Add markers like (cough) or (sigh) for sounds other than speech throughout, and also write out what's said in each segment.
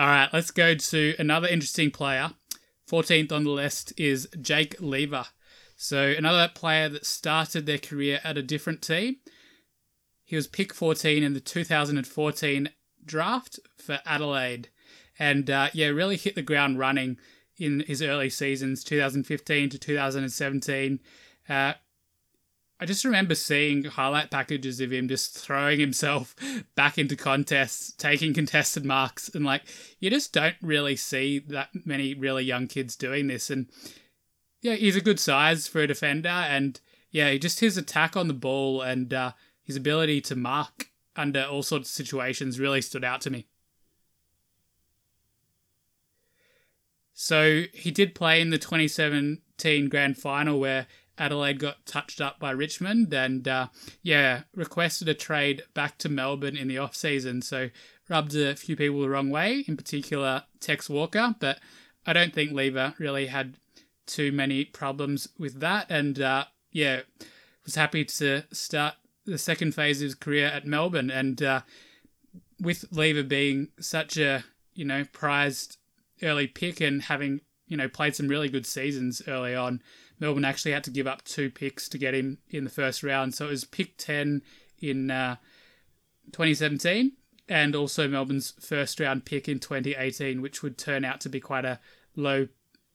All right, let's go to another interesting player. 14th on the list is Jake Lever. So, another player that started their career at a different team. He was pick 14 in the 2014 draft for Adelaide. And uh, yeah, really hit the ground running in his early seasons, 2015 to 2017. Uh, I just remember seeing highlight packages of him just throwing himself (laughs) back into contests, taking contested marks, and like you just don't really see that many really young kids doing this. And yeah, he's a good size for a defender, and yeah, just his attack on the ball and uh, his ability to mark under all sorts of situations really stood out to me. So he did play in the 2017 grand final where Adelaide got touched up by Richmond and, uh, yeah, requested a trade back to Melbourne in the off season. So rubbed a few people the wrong way, in particular Tex Walker. But I don't think Lever really had too many problems with that. And, uh, yeah, was happy to start the second phase of his career at Melbourne. And uh, with Lever being such a, you know, prized early pick and having, you know, played some really good seasons early on, Melbourne actually had to give up two picks to get him in the first round. So it was pick 10 in uh, 2017 and also Melbourne's first round pick in 2018, which would turn out to be quite a low,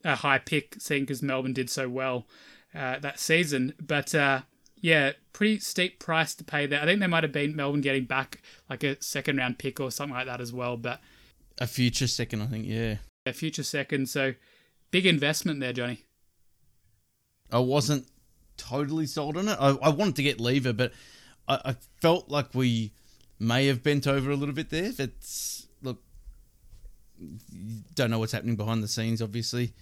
a high pick, seeing because Melbourne did so well uh, that season. But uh, yeah, pretty steep price to pay there. I think there might have been Melbourne getting back like a second round pick or something like that as well. But a future second, I think, yeah. A future second. So big investment there, Johnny. I wasn't totally sold on it. I, I wanted to get Lever, but I, I, felt like we may have bent over a little bit there. It's look, don't know what's happening behind the scenes, obviously.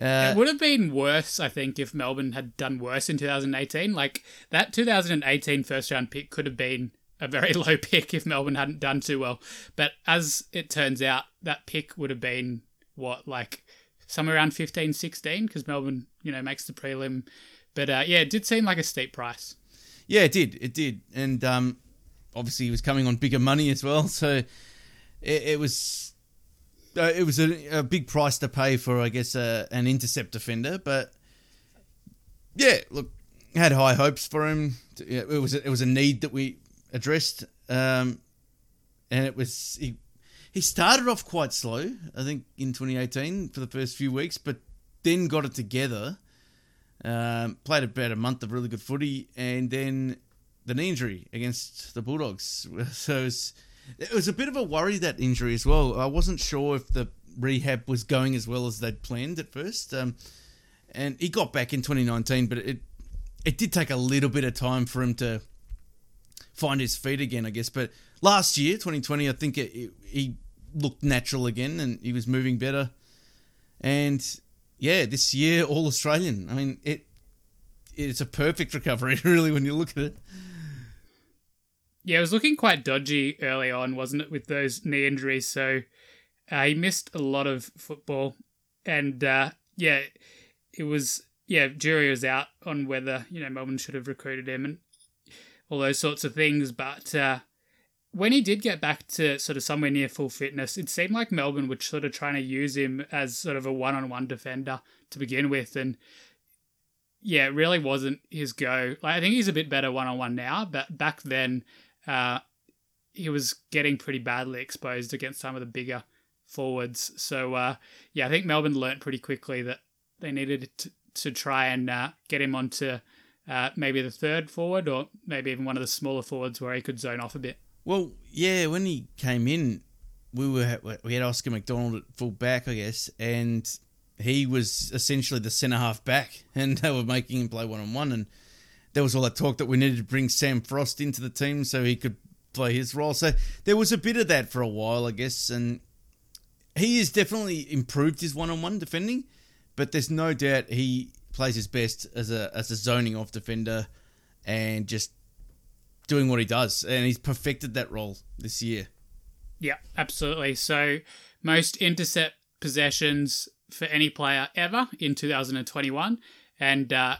Uh, it would have been worse, I think, if Melbourne had done worse in 2018. Like that 2018 first round pick could have been a very (laughs) low pick if Melbourne hadn't done too well. But as it turns out, that pick would have been what like somewhere around 15, 16 because Melbourne, you know, makes the prelim. But uh, yeah, it did seem like a steep price. Yeah, it did. It did, and um, obviously he was coming on bigger money as well. (laughs) So it, it was uh, it was a, a, big price to pay for, I guess, uh, an intercept defender. But yeah, look, had high hopes for him. It was it was a need that we addressed, um, and it was he he started off quite slow, I think, in 2018 for the first few weeks, but then got it together. Um, played about a month of really good footy, and then the knee injury against the Bulldogs. (laughs) So it was, it was a bit of a worry that injury as well. I wasn't sure if the rehab was going as well as they'd planned at first. Um, and he got back in 2019, but it it did take a little bit of time for him to find his feet again, I guess. But last year, 2020, I think it, it, he looked natural again and he was moving better. And yeah, this year all Australian. I mean, it it's a perfect recovery, (laughs) really, when you look at it. Yeah, it was looking quite dodgy early on, wasn't it, with those knee injuries? So uh, he missed a lot of football, and uh, yeah, it was yeah, jury was out on whether you know Melbourne should have recruited him and all those sorts of things. But uh, when he did get back to sort of somewhere near full fitness, it seemed like Melbourne were sort of trying to use him as sort of a one on one defender to begin with. And yeah, it really wasn't his go. Like, I think he's a bit better one on one now, but back then, uh, he was getting pretty badly exposed against some of the bigger forwards. So uh, yeah, I think Melbourne learnt pretty quickly that they needed to, to try and uh, get him onto uh, maybe the third forward or maybe even one of the smaller forwards where he could zone off a bit. Well, yeah, when he came in, we were we had Oscar McDonald at full back, I guess, and he was essentially the centre half back, (laughs) and they were making him play one on one, and there was all that talk that we needed to bring Sam Frost into the team so he could play his role. So there was a bit of that for a while, I guess, and he has definitely improved his one on one defending, but there's no doubt he plays his best as a as a zoning off defender and just doing what he does, and he's perfected that role this year. Yeah, absolutely. So most intercept possessions for any player ever in 2021, and uh,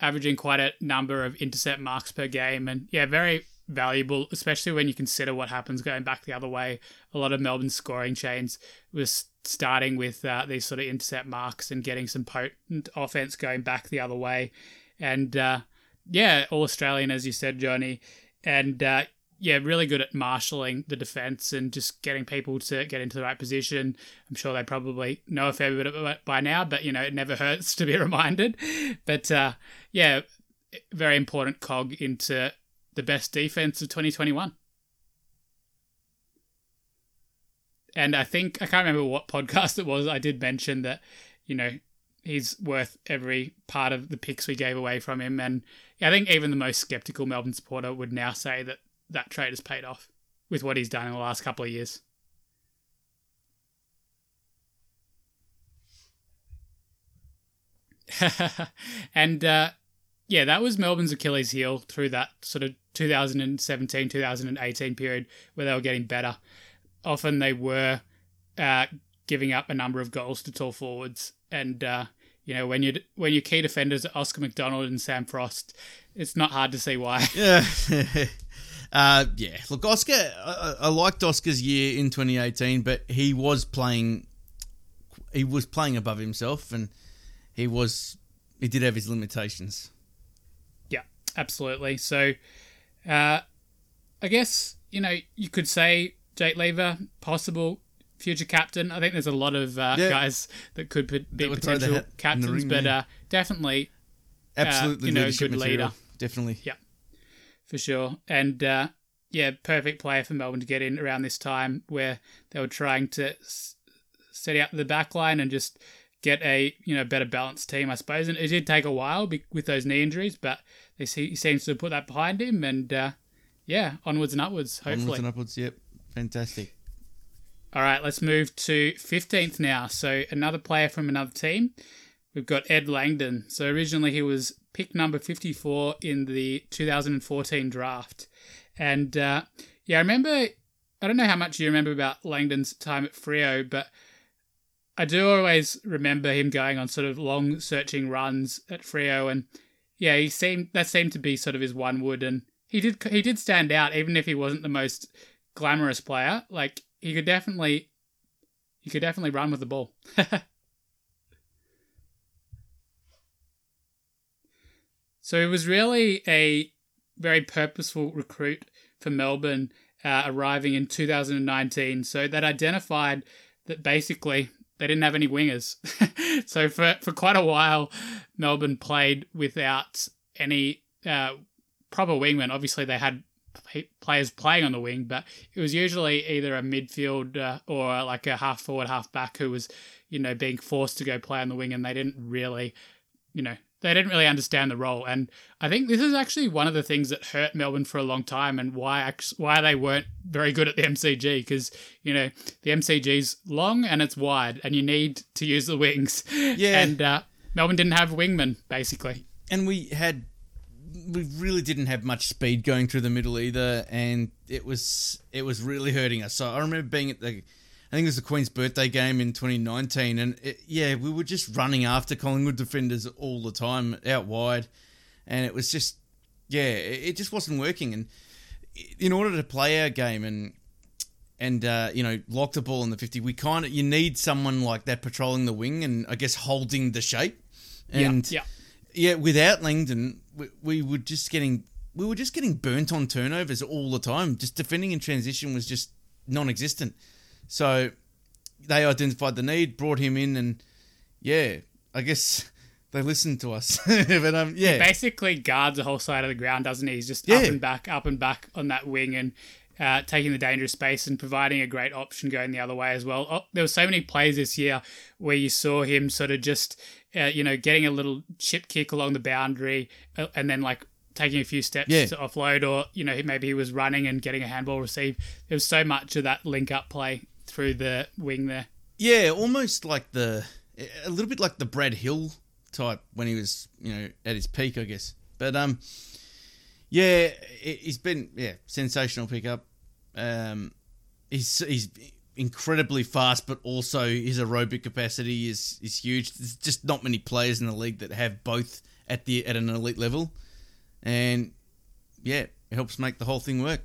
averaging quite a number of intercept marks per game, and yeah, very valuable, especially when you consider what happens going back the other way. A lot of Melbourne scoring chains was starting with uh, these sort of intercept marks and getting some potent offense going back the other way. And uh, yeah, all Australian, as you said, Johnny. And uh, yeah, really good at marshalling the defense and just getting people to get into the right position. I'm sure they probably know a fair bit it by now, but you know, it never (laughs) hurts to be reminded. But uh, yeah, very important cog into the best defense of 2021. And I think I can't remember what (laughs) podcast it was. I did mention that, you know, he's worth every part of the picks we gave away from him. And I think even the most skeptical Melbourne supporter would now say that that trade has paid off with what he's done in the last couple of years. (laughs) and uh, yeah, that was Melbourne's Achilles heel through that sort of 2017 2018 period where they were getting better. Often they were uh, giving up a number of goals to tall forwards, and uh, you know when you when your key defenders are Oscar McDonald and Sam Frost, it's not hard to see why. (laughs) Yeah. (laughs) uh, yeah, look, Oscar, I, I liked Oscar's year in 2018, but he was playing, he was playing above himself, and he was, he did have his limitations. Yeah, absolutely. So, uh, I guess you know you could say Jake Lever, possible future captain. I think there's a lot of uh, yeah. guys that could be potential captains, ring, but uh, definitely, uh, absolutely, you know, good material. leader. Definitely, yeah, for sure. And uh, yeah, perfect player for Melbourne to get in around this time where they were trying to s- set out the back line and just get a you know better balanced team, I suppose. And it did take a while with those knee injuries, but they see, he seems to have put that behind him, and uh, yeah, onwards and upwards. Hopefully, onwards and upwards. Yep, fantastic. All right, let's move to 15th now. So another player from another team. We've got Ed Langdon. So originally he was pick number 54 in the 2014 draft. And uh, yeah, I remember, I don't know how much you remember about Langdon's time at Freo, but I do always remember him going on sort of long searching runs at Freo. And yeah, he seemed, that seemed to be sort of his one wood. And he did, he did stand out, even if he wasn't the most glamorous player. Like he could definitely he could definitely run with the ball. (laughs) so he was really a very purposeful recruit for Melbourne uh, arriving in 2019. So that identified that basically they didn't have any wingers. (laughs) so for, for quite a while, Melbourne played without any uh, proper wingmen. Obviously, they had players playing on the wing, but it was usually either a midfield uh, or like a half forward, half back who was, you know, being forced to go play on the wing, and they didn't really, you know, they didn't really understand the role. And I think this is actually one of the things that hurt Melbourne for a long time, and why why they weren't very good at the MCG because you know the MCG's long and it's wide, and you need to use the wings. Yeah, and uh, Melbourne didn't have wingmen basically. And we had we really didn't have much speed going through the middle either, and it was it was really hurting us. So I remember being at the, I think it was the Queen's birthday game in 2019, and it, yeah, we were just running after Collingwood defenders all the time out wide, and it was just yeah, it, just wasn't working. And in order to play our game and and uh, you know lock the ball in the 50, we kind of you need someone like that patrolling the wing and I guess holding the shape. And yeah. yeah yeah, without Langdon, we, we were just getting we were just getting burnt on turnovers all the time. Just defending in transition was just non-existent. So they identified the need, brought him in, and yeah, I guess (laughs) they listened to us. (laughs) but um, yeah, he basically guards the whole side of the ground, doesn't he? He's just yeah. up and back, up and back on that wing, and uh, taking the dangerous space and providing a great option going the other way as well. Oh, there were so many plays this year where you saw him sort of just, uh, you know, getting a little chip kick along the boundary uh, and then like taking a few steps yeah. to offload, or you know, maybe he was running and getting a handball receive. There was so much of that link up play through the wing there. Yeah, almost like the a little bit like the Brad Hill type when he was, you know, at his peak, I guess. But um, yeah, he's been yeah sensational pickup. Um, he's he's incredibly fast, but also his aerobic capacity is is huge. There's just not many players in the league that have both at the at an elite level, and yeah, it helps make the whole thing work.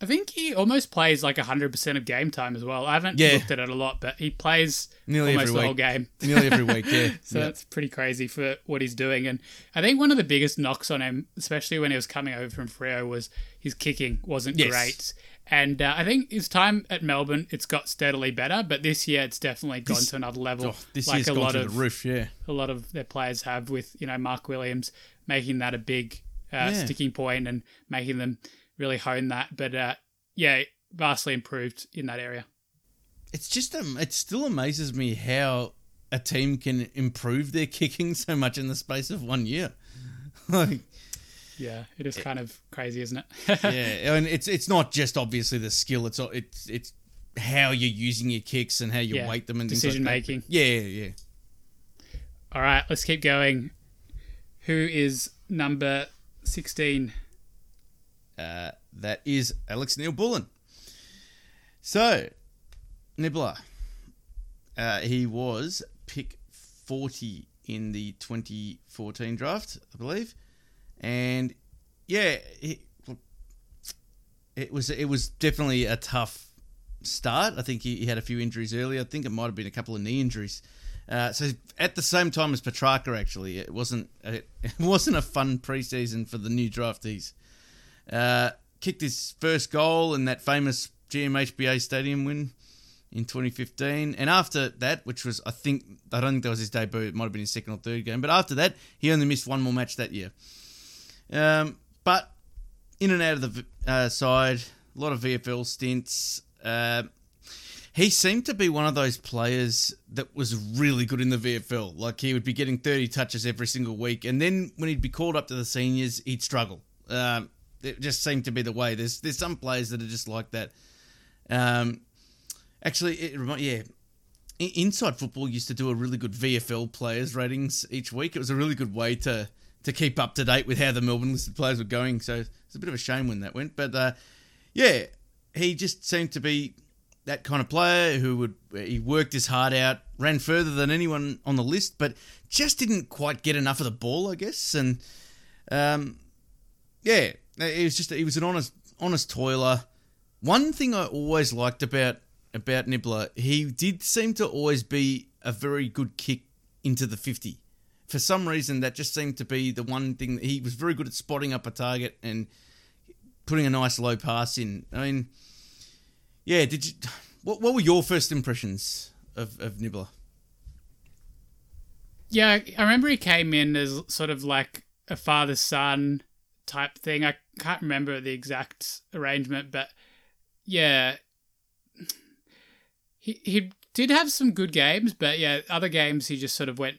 I think he almost plays like 100% of game time as well. I haven't Yeah. looked at it a lot, but he plays Nearly almost every the week. whole game. Nearly every week, yeah. (laughs) So yeah. that's pretty crazy for what he's doing. And I think one of the biggest knocks on him, especially when he was coming over from Freo, was his kicking wasn't Yes. great. And uh, I think his time at Melbourne, it's got steadily better, but this year it's definitely gone This- to another level. Oh, this like year's a gone lot through of the roof, yeah. a lot of their players have with you know Mark Williams making that a big uh, Yeah. sticking point and making them really hone that. But uh, yeah, vastly improved in that area. It's just um, it still amazes me how a team can improve their (laughs) kicking so much in the space of one year. (laughs) like, Yeah, it is kind of crazy, isn't it? (laughs) yeah, and it's it's not just obviously the skill. It's it's it's how you're using your kicks and how you Yeah, weight them and like decision that. making. Yeah, yeah. All right, let's keep going. Who is number 16? Uh, that is Alex Neal-Bullen. So, Nibbler, uh, he was pick 40 in the 2014 draft, I believe. And yeah, he, it was it was definitely a tough start. I think he, he had a few injuries earlier. I think it might have been a couple of knee injuries. Uh, so at the same time as Petracca, actually, it wasn't it, (laughs) it wasn't a fun preseason for the new draftees. Uh, kicked his first goal in that famous GMHBA Stadium win in 2015, and after that, which was I think I don't think that was his debut. It might have been his second or third game, but after that, he only missed one more match that year. Um, but in and out of the uh, side, a lot of VFL stints. Uh, he seemed to be one of those players that was really good in the VFL. Like he would be getting 30 touches every single week, and then when he'd be called up to the seniors, he'd struggle. Um, it just seemed to be the way. There's there's some players that are just like that. Um, actually, it yeah. Inside Football used to do a really good VFL players ratings each week. It was a really good way to to keep up to date with how the Melbourne listed players were going. So it's a bit of a shame when that went, but uh, yeah, he just seemed to be that kind of player who would he worked his heart out, ran further than anyone on the list, but just didn't quite get enough of the ball, I guess. And um, yeah, it was just he was an honest honest toiler. One thing I always liked about about Nibbler, he did seem to always be a very good kick into the fifty. For some reason, that just seemed to be the one thing that he was very good at spotting up a target and putting a nice low pass in. I mean, yeah. Did you? What What were your first impressions of of Nibbler? Yeah, I- I remember he came in as sort of like a father son type thing. I can't remember the exact arrangement, but yeah, he he did have some good games, but yeah, other games he just sort of went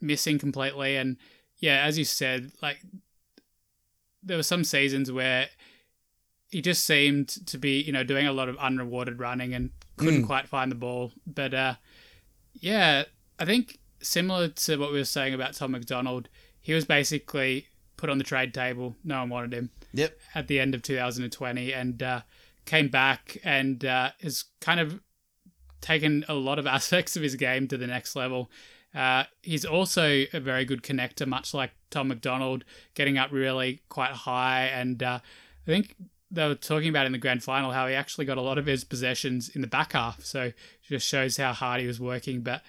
missing completely. And yeah, as you said, like there were some seasons where he just seemed to be, you know, doing a lot of unrewarded running and couldn't Mm. quite find the ball. But uh, yeah, I think similar to what we were saying about Tom McDonald, he was basically put on the trade table. No one wanted him Yep. at the end of 2020 and uh, came back and uh, has kind of taken a lot of (laughs) aspects of his game to the next level. Uh, he's also a very good connector, much like Tom McDonald, getting up really quite high. And uh, I think they were talking about in the grand final how he actually got a lot of his possessions in the back half. So just shows how hard he was working. But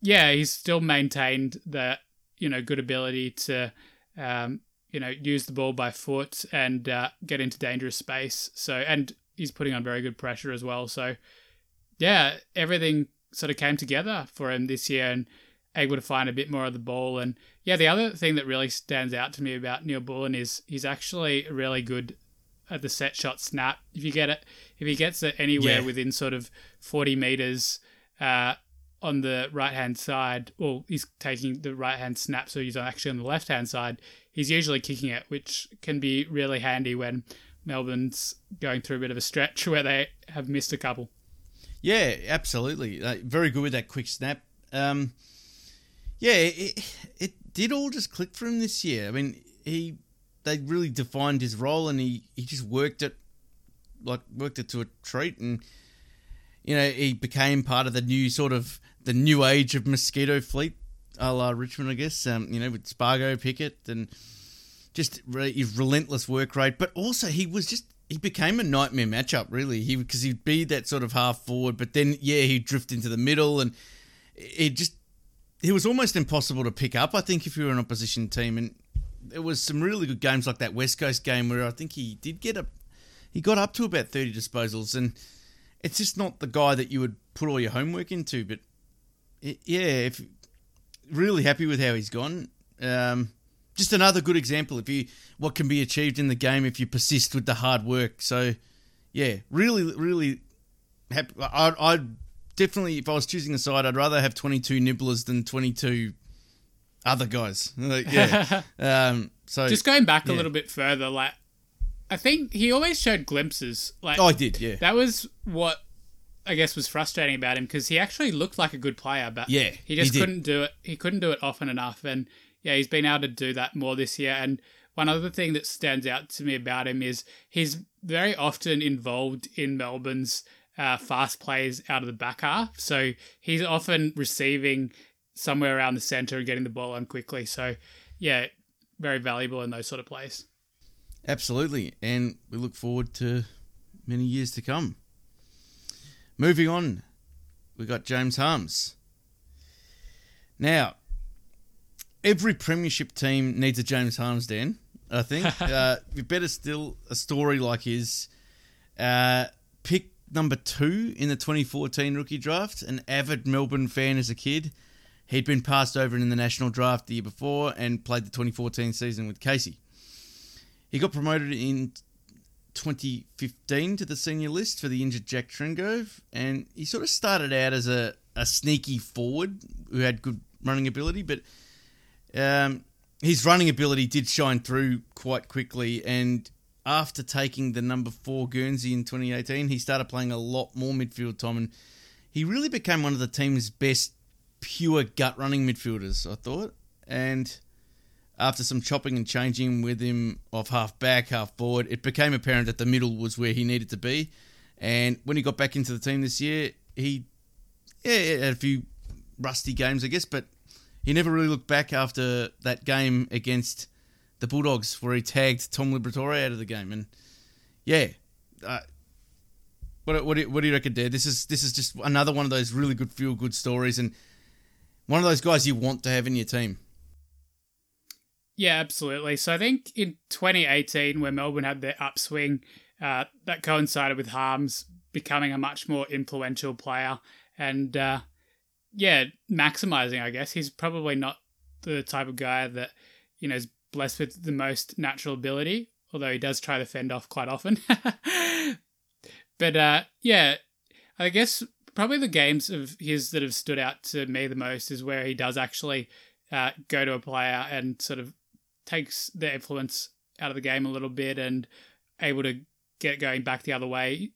yeah, he's still maintained that you know good ability to um, you know use the ball by foot and uh, get into dangerous space. So and he's putting on very good pressure as well. So yeah, everything sort of came together for him this year and able to find a bit more of the ball. And yeah, the other thing that really stands out to me about Neal-Bullen is he's actually really good at the set shot snap. If you get it, if he gets it anywhere Yeah. within sort of forty meters. Uh, on the right hand side, well, he's taking the right hand snap, so he's actually on the left hand side. He's usually kicking it, which can be really handy when Melbourne's going through a bit of a stretch (laughs) where they have missed a couple. Yeah, absolutely. Uh, very good with that quick snap. Um, yeah, it, it did all just click for him this year. I mean, he they really defined his role, and he, he just worked it like worked it to a treat, and you know he became part of the new sort of the new age of mosquito fleet, a la Richmond, I guess. Um, you know, with Spargo, Pickett, and just his relentless work rate, but also he was just he became a nightmare matchup really. He because he'd be that sort of half forward, but then yeah he'd drift into the middle and it just he was almost impossible to pick up. I think if you were an opposition team, and there was some really good games like that West Coast game where I think he did get a he got up to about thirty disposals, and it's just not the guy that you would put all your homework into. But it, yeah, if really happy with how he's gone. Um, just another good example of you what can be achieved in the game if you persist with the hard work. So, yeah, really, really happy. I'd, I'd definitely, if I was choosing a side, I'd rather have 22 nibblers than 22 other guys. (laughs) Like, yeah. (laughs) um, so Just going back a little bit further, like I think he always showed glimpses. Like Oh, I did, yeah. that was what I guess was frustrating about him because he actually looked like a good player, but Yeah, he just he couldn't do it. He couldn't do it often enough, and yeah, he's been able to do that more this year. And one other thing that stands out to me about him is he's very often involved in Melbourne's uh, fast plays out of the back half. So he's often receiving somewhere around the centre and getting the ball on quickly. So yeah, very valuable in those sort of plays. Absolutely. And we look forward to many years to come. Moving on, we got James Harmes. Now, every premiership team needs a James Harmes, Dan. I think. (laughs) uh, you better still a story like his. Uh, pick number two in the 2014 rookie draft, an avid Melbourne fan as a kid. He'd been passed over in the national draft the year before and played the 2014 season with Casey. He got promoted in 2015 to the senior list for the injured Jack Trengove, and he sort of started out as a, a sneaky forward who had good running ability, but um, his running ability did shine through quite quickly. And after taking the number four Guernsey in 2018, he started playing a lot more midfield time, and he really became one of the team's best pure gut running midfielders, I thought. And after some chopping and changing with him off half back, half forward, it became apparent that the middle was where he needed to be. And when he got back into the team this year, he yeah, had a few rusty games, I guess, but he never really looked back after that game against the Bulldogs, where he tagged Tom Liberatore out of the game. And yeah, uh, what what do, you, what do you reckon, Dad? This is this is just another one of those really good feel good stories, and one of those guys you want to have in your team. Yeah, absolutely. So I think in 2018, when Melbourne had their upswing, uh, that coincided with Harmes becoming a much more influential player and, uh, yeah, maximizing, I guess. He's probably not the type of guy that, you know, is blessed with the most natural ability, although he does try to fend off quite often. (laughs) but, uh, yeah, I guess probably the games of his that have stood out to me the most is where he does actually uh, go to a player and sort of takes the influence out of the game a little bit and able to get going back the other way.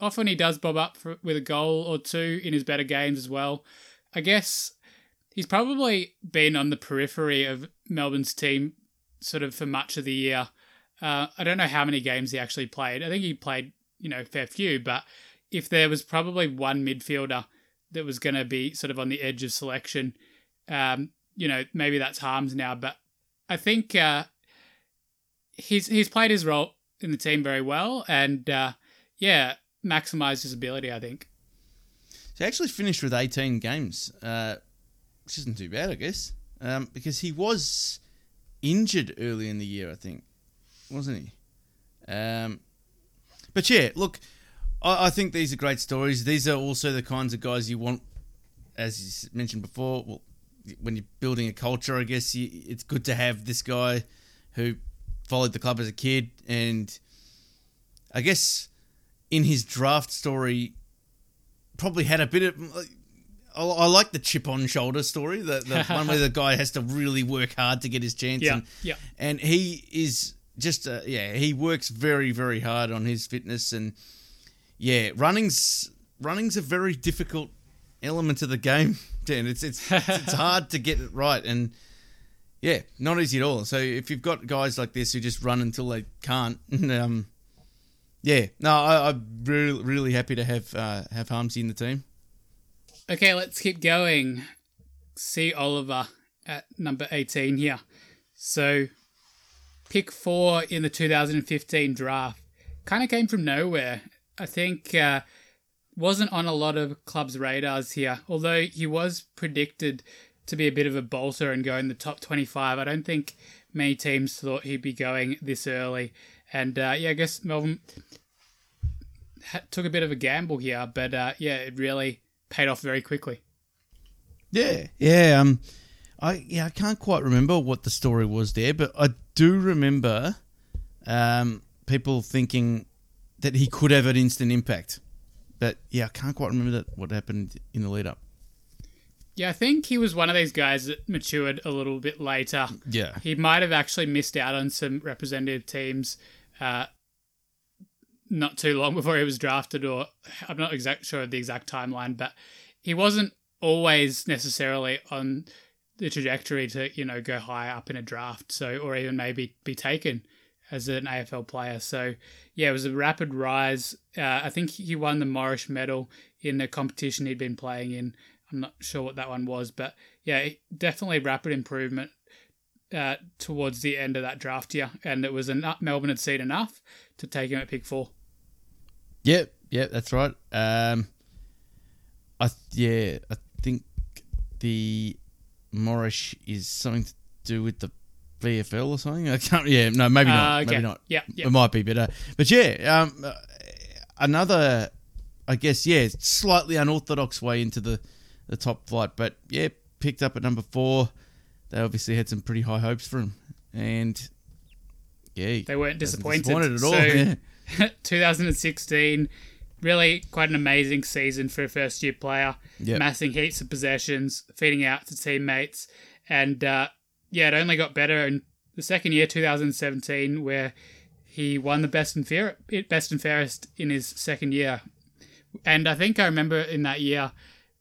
Often he does bob up for, with a goal or two in his better games as well. I guess he's probably been on the periphery of Melbourne's team sort of for much of the year. Uh, I don't know how many games he actually played. I think he played, you know, fair few, but if there was probably one midfielder that was going to be sort of on the edge of selection, um, you know, maybe that's Harmes now, but I think uh, he's he's played his role in the team very well, and uh, yeah, maximised his ability. I think. He actually finished with 18 games, uh, which isn't too bad, I guess, um, because he was injured early in the year, I think, wasn't he? Um, but yeah, look, I, I think these are great stories. These are also the kinds of guys you want, as you mentioned before. Well, when you're building a culture, I guess you, it's good to have this guy who followed the club as a kid, and I guess in his draft story, probably had a bit of. I, I like the chip on shoulder story, the, the (laughs) one where the guy has to really work hard to get his chance. Yeah, and, yeah. and he is just, uh, yeah, he works very, very hard on his fitness, and yeah, running's running's a very difficult element of the game. (laughs) Dan, it's it's it's (laughs) hard to get it right, and yeah, not easy at all. So if you've got guys like this who just run until they can't, um, yeah, no, I, I'm really really happy to have uh, have Harmesy in the team. Okay, let's keep going. See Oliver at number 18 here. So pick four in the 2015 draft. Kind of came from nowhere. I think uh, wasn't on a lot of clubs' radars here. Although he was predicted to be a bit of a bolter and go in the top 25, I don't think many teams thought he'd be going this early. And uh, yeah, I guess Melbourne ha- took a bit of a gamble here, but uh, yeah, it really paid off very quickly. Yeah, yeah. Um, I yeah, I can't quite remember what the story was there, but I do remember um, people thinking that he could have an instant impact. But yeah, I can't quite remember that what happened in the lead up. Yeah, I think he was one of these guys that matured a little bit later. Yeah, He might have actually missed out on some representative teams uh, not too long (laughs) before he was drafted, or I'm not exact sure of the exact timeline, but he wasn't always necessarily on the trajectory to you know go high up in a draft, so or even maybe be taken as an AFL player. So yeah, it was a rapid rise. Uh, I think he won the Morrish Medal in the competition he'd been playing in. I'm not sure what that one was, but yeah, definitely rapid improvement uh, towards the end of that draft year, and it was enough. Melbourne had seen enough to take him at pick four. Yep, yep, that's right. Um, I yeah, I think the Morrish is something to do with the VFL or something. I can't. Yeah, no, maybe not. Uh, okay. Maybe not. Yeah, yeah. It might be better, but yeah, um, another, I guess, yeah, slightly unorthodox way into the the top flight, but yeah, picked up at number four. They obviously had some pretty high hopes for him, and yeah, They weren't disappointed. disappointed at all. So, yeah. (laughs) 2016, really quite an amazing season for a first year player. Yep. Massing heaps of possessions, feeding out to teammates. And uh, yeah, it only got better in the second year, 2017, where he won the best and, fair, best and fairest in his second year. And I think I remember in that year,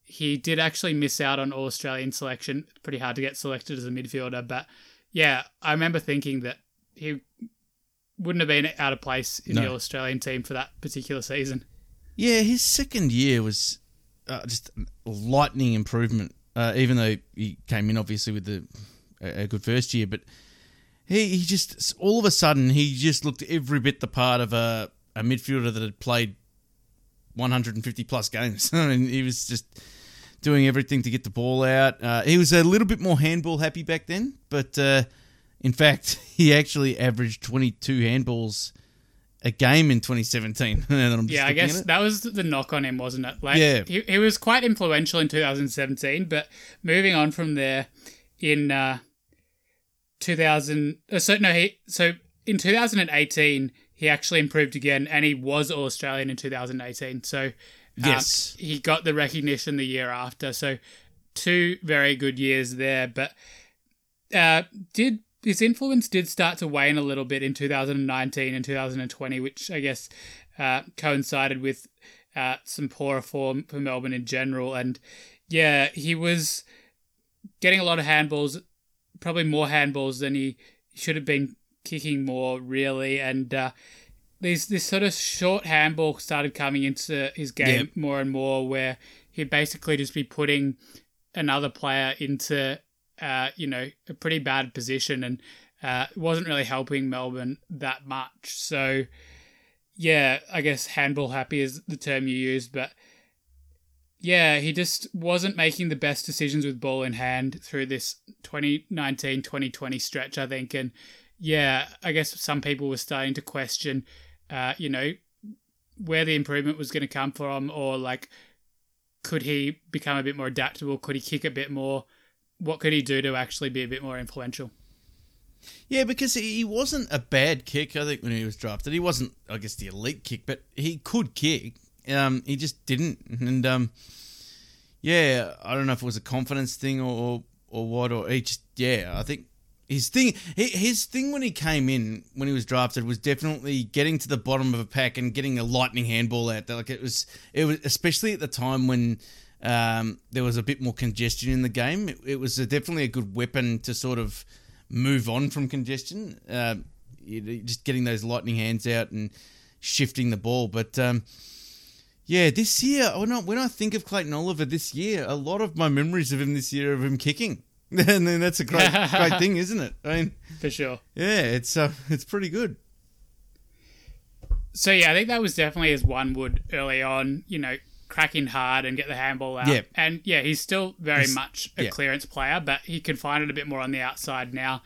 he did actually miss out on All Australian selection. Pretty hard to get selected as a midfielder. But yeah, I remember thinking that he wouldn't have been out of place in the No. All Australian team for that particular season. Yeah, his second year was uh, just lightning improvement. Uh, even though he came in obviously with the, a, a good first year, but he, he just all of a sudden he just looked every bit the part of a, a midfielder that had played 150 plus games. (laughs) I mean, he was just doing everything to get the ball out. Uh, he was a little bit more handball happy back then, but uh, in fact, (laughs) he actually averaged 22 handballs a game in 2017. (laughs) I'm just Yeah, I guess that was the knock on him, wasn't it? Like, Yeah. he, he was quite influential in 2017, but moving on from there, in uh, 2000, uh, so no, he so in 2018 he actually improved again, and he was All Australian in 2018. So um, Yes. he got the recognition the year after. So two very good years there, but uh, did his influence did start to wane a little bit in 2019 and 2020, which I guess uh, coincided with uh, some poorer form for Melbourne in general. And yeah, he was getting a lot of handballs, probably more handballs than he should have been kicking more, really. And uh, these this sort of short handball started coming into his game Yep. more and more, where he'd basically just be putting another player into uh, you know a pretty bad position and uh, it wasn't really helping Melbourne that much. So yeah, I guess handball happy is the term you use, but yeah, he just wasn't making the best decisions with ball in hand through this 2019 2020 stretch, I think. And yeah, I guess some people were starting to question, uh, you know, where the improvement was going to come from, or like, could he become a bit more adaptable? Could he kick a bit more? What could he do to actually be a bit more influential? Yeah, because he wasn't a bad kick. I think when he was drafted, he wasn't, I guess, the elite kick, but he could kick. Um, he just didn't, and um, yeah, I don't know if it was a confidence thing or or, or what, or he just, yeah, I think his thing, his thing when he came in when he was drafted was definitely getting to the bottom of a pack and getting a lightning handball out there. Like it was, it was especially at the time when. Um, there was a bit more congestion in the game. It, it was a, definitely a good weapon to sort of move on from congestion. Uh, you just getting those lightning hands out and shifting the ball. But um, yeah, this year when I when I think of Clayton Oliver this year, a lot of my memories of him this year of him kicking. (laughs) and then that's a great great thing, (laughs) isn't it? I mean, for sure. yeah, it's uh, it's pretty good. So yeah, I think that was definitely as one would early on. You know, cracking hard and get the handball out. Yeah. And yeah, he's still very He's- much a yeah. clearance player, but he can find it a bit more on the outside now.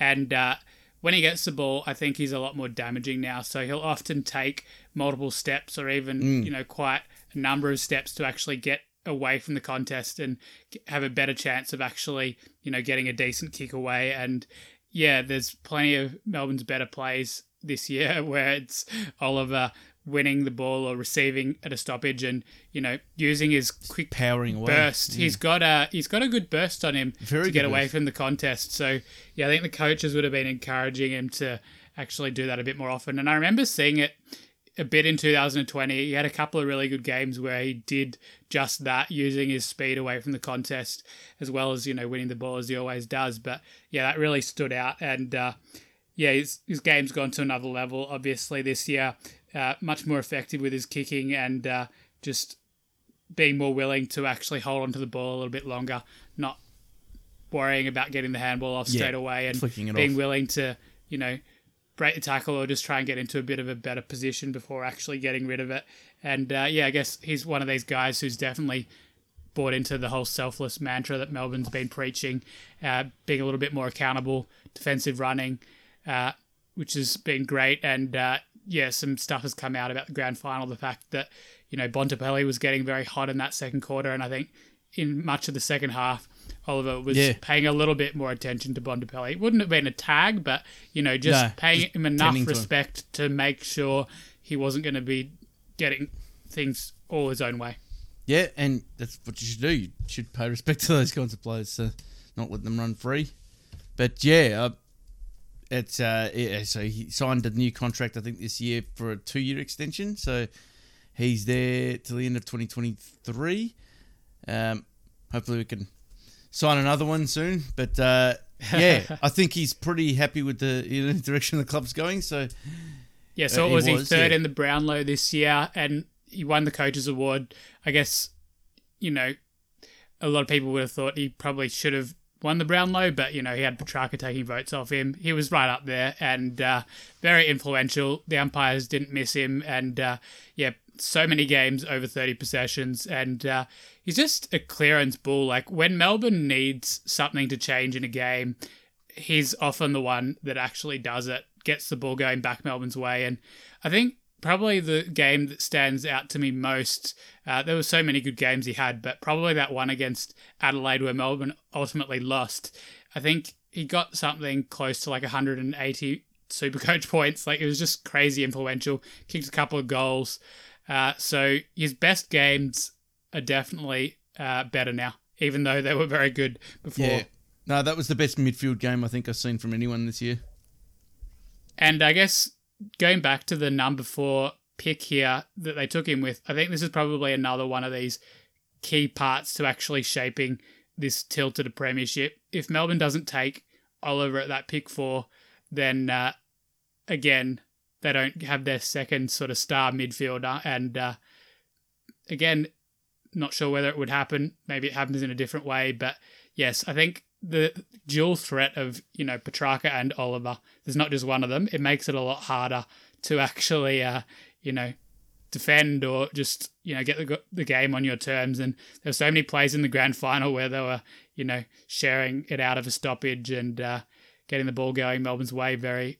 And uh, when he gets the ball, I think he's a lot more damaging now. So he'll often take multiple steps or even, Mm. you know, quite a number of steps to actually get away from the contest and have a better chance of actually, you know, getting a decent kick away. And yeah, there's plenty of Melbourne's better plays this year (laughs) where it's Oliver winning the ball or receiving at a stoppage and you know using his quick Powering away. burst. He's got a he's got a good burst on him Very to get away burst. from the contest. So yeah, I think the coaches would have been encouraging him to actually do that a bit more often. And I remember seeing it a bit in 2020. He had a couple of really good games where he did just that, using his speed away from the contest, as well as you know winning the ball as he always does. But yeah, that really stood out. And uh, yeah, his, his game's gone to another level. Obviously, this year, uh, much more effective with his kicking and uh, just being more willing to actually hold onto the ball a little bit longer, not worrying about getting the handball off Yeah, straight away, and it being off. willing to, you know, break the tackle or just try and get into a bit of a better position before actually getting rid of it. And uh, yeah, I guess he's one of these guys who's definitely bought into the whole selfless mantra that Melbourne's been preaching, uh, being a little bit more accountable, defensive running, uh, which has been great. And uh, yeah, some stuff has come out about the grand final. The fact that you know Bontempelli was getting very hot in that second quarter, and I think in much of the second half, Oliver was Yeah. paying a little bit more attention to Bontempelli. It wouldn't have been a tag, but you know, just No, paying just him enough to him. respect to make sure he wasn't going to be getting things all his own way. Yeah, and that's what you should do. You should pay respect to those kinds of players, so not let them run free. But yeah, uh, it's uh, yeah, so he signed a new contract I think this year for a two-year extension. So he's there till the end of 2023. Um, hopefully we can sign another one soon. But uh, (laughs) yeah, I think he's pretty happy with the you know, direction the club's going. So Yeah, so Uh, it was, he was, third yeah. in the Brownlow this year, and he won the coaches award. I guess you know a lot of people would have thought he probably should have won the Brownlow, but you know he had Petracca taking votes off him. He was right up there and uh, very influential. The umpires didn't miss him, and uh, yeah, so many games over thirty possessions, and uh, he's just a clearance bull. Like when Melbourne needs something to change in a game, he's often the one that actually does it, gets the ball going back Melbourne's way. And I think probably the game that stands out to me most, uh, there were so many good games he had, but probably that one against Adelaide where Melbourne ultimately lost. I think he got something close to like 180 super coach (laughs) points. Like it was just crazy influential, kicked a couple of goals. Uh, so his best games are definitely uh, better now, even though they were very good before. yeah, no, that was the best midfield game I think I've seen from anyone this year. And I guess going back to the number four pick here that they took him with, I think this is probably another one of these key parts to actually shaping this tilt to the premiership. If Melbourne doesn't take Oliver at that pick four, then uh, again they don't have their second sort of star midfielder. And uh, again, not sure whether it would happen. Maybe it happens in a different way, but yes, I think the dual threat of you know Petracca and Oliver. There's not just one of them. It makes it a lot harder to actually uh, you know defend or just you know get the the game on your terms. And there were so many plays in the grand final where they were you know sharing it out of a stoppage and uh, getting the ball going Melbourne's way very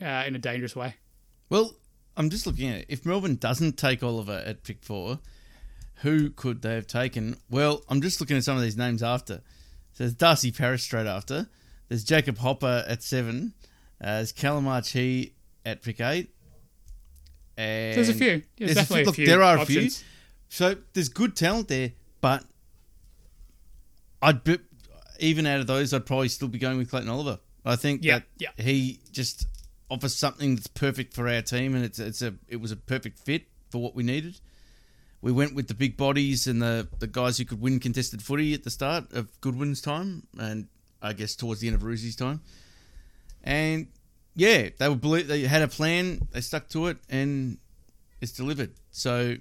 uh, in a dangerous way. Well, I'm just looking at it. If Melbourne doesn't take Oliver at pick four, who could they have taken? Well, I'm just looking at some of these names after. So there's Darcy Parish straight after. There's Jacob Hopper at seven. Uh, there's Callum Archie at pick eight. And There's a few. There's, there's a definitely few- a few. there are a few. So there's good talent there, but I'd be, even out of those, I'd probably still be going with Clayton Oliver. I think Yeah, that yeah. he just offers something that's perfect for our team, and it's it's a it was a perfect fit for what we needed. We went with the big bodies and the the guys who could win contested footy at the start of Goodwin's time, and I guess towards the end of Roosy's time. And yeah, they were they had a plan, they stuck to it, and it's delivered. So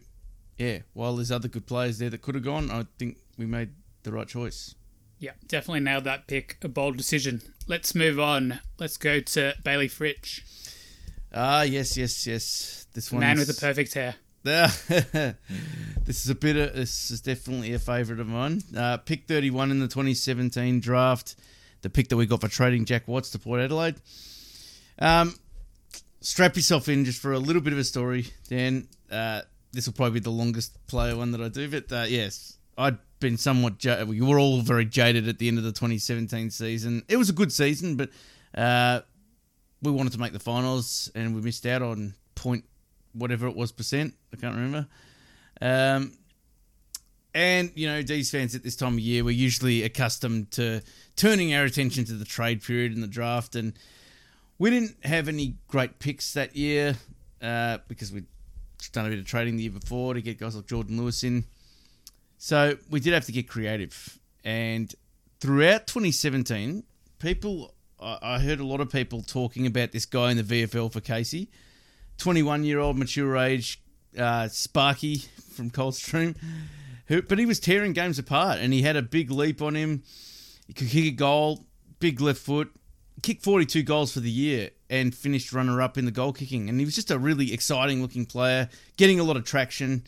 yeah, while there's other good players there that could have gone, I think we made the right choice. Yeah, definitely nailed that pick. A bold decision. Let's move on. Let's go to Bailey Fritsch, Ah, yes, yes, yes. This one man with the perfect hair. (laughs) this is a bit of this is definitely a favourite of mine. Uh, pick 31 in the 2017 draft, the pick that we got for trading Jack Watts to Port Adelaide. Um, strap yourself in just for a little bit of a story, Dan. Uh, this will probably be the longest player one that I do, but uh, yes, I'd been somewhat. J- we were all very jaded at the end of the 2017 season. It was a good season, but uh, we wanted to make the finals and we missed out on point whatever it was percent. I can't remember. Um, and you know, these fans at this time of year we're usually accustomed to turning our attention to the trade period and the draft, and we didn't have any great picks that year uh, because we'd done a bit of trading the year before to get guys like Jordan Lewis in. So we did have to get creative, and throughout 2017, people I I heard a lot of people talking about this guy in the VFL for Casey. 21 year old mature age uh, Sparky from Coldstream. Who, but he was tearing games apart and he had a big leap on him. He could kick a goal, big left foot, kicked 42 goals for the year and finished runner up in the goal kicking. And he was just a really exciting looking player, getting a lot of traction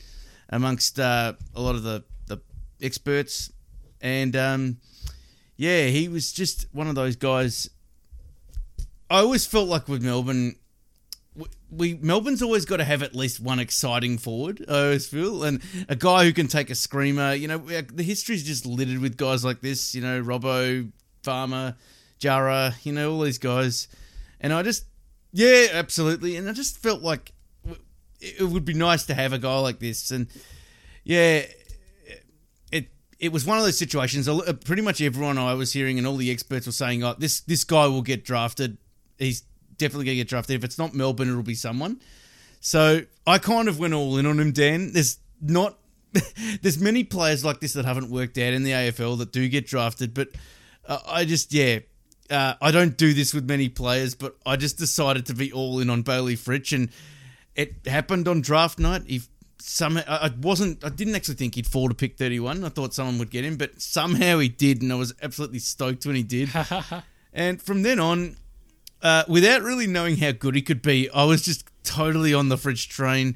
amongst uh, a lot of the, the experts. And um, yeah, he was just one of those guys. I always felt like with Melbourne, we Melbourne's always got to have at least one exciting forward. I always feel, and a guy who can take a screamer. You know, uh, the history's just littered with guys like this. You know, Robbo, Farmer, Jurrah. You know, all these guys, and I just, yeah, absolutely. And I just felt like it would be nice to have a guy like this, and yeah, it it was one of those situations. Uh, pretty much everyone I was hearing and all the experts were saying, "Oh, this this guy will get drafted. He's definitely going to get drafted. If it's not Melbourne, it'll be someone. So I kind of went all in on him, Dan. There's not. (laughs) there's many players like this that haven't worked out in the AFL that do get drafted, but uh, I just yeah, uh, I don't do this with many players, but I just decided to be all in on Bayley Fritsch, and it happened on draft night. He somehow I wasn't, I didn't actually think he'd fall to pick 31. I thought someone would get him, but somehow he did, and I was absolutely stoked when he did. (laughs) and from then on, uh, without really knowing how good he could be, I was just totally on the Fridge train.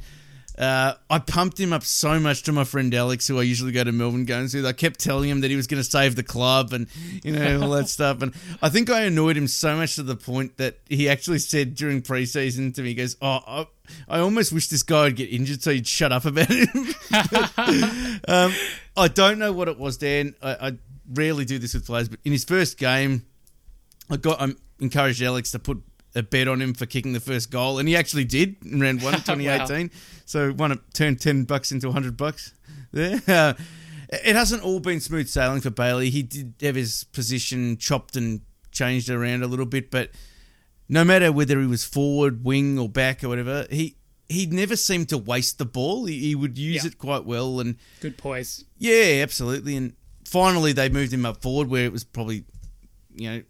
Uh, I pumped him up so much to my friend Alex, who I usually go to Melbourne games with. I kept telling him that he was going to save the club and you know all that (laughs) stuff. And I think I annoyed him so much to the point that he actually said during preseason to me, he "Goes, oh, I, I almost wish this guy would get injured so he'd shut up about it." (laughs) um, I don't know what it was, Dan. I, I rarely do this with players, but in his first game, I got I encouraged Alex to put a bet on him for kicking the first goal, and he actually did in round one of 2018. (laughs) wow. So it, turned 10 bucks into 100 bucks (laughs) there. Uh, it hasn't all been smooth sailing for Bayley. He did have his position chopped and changed around a little bit, but no matter whether he was forward, wing, or back or whatever, he he never seemed to waste the ball. He, he would use yeah. it quite well and good poise. Yeah, absolutely. And finally, they moved him up forward, where it was probably you know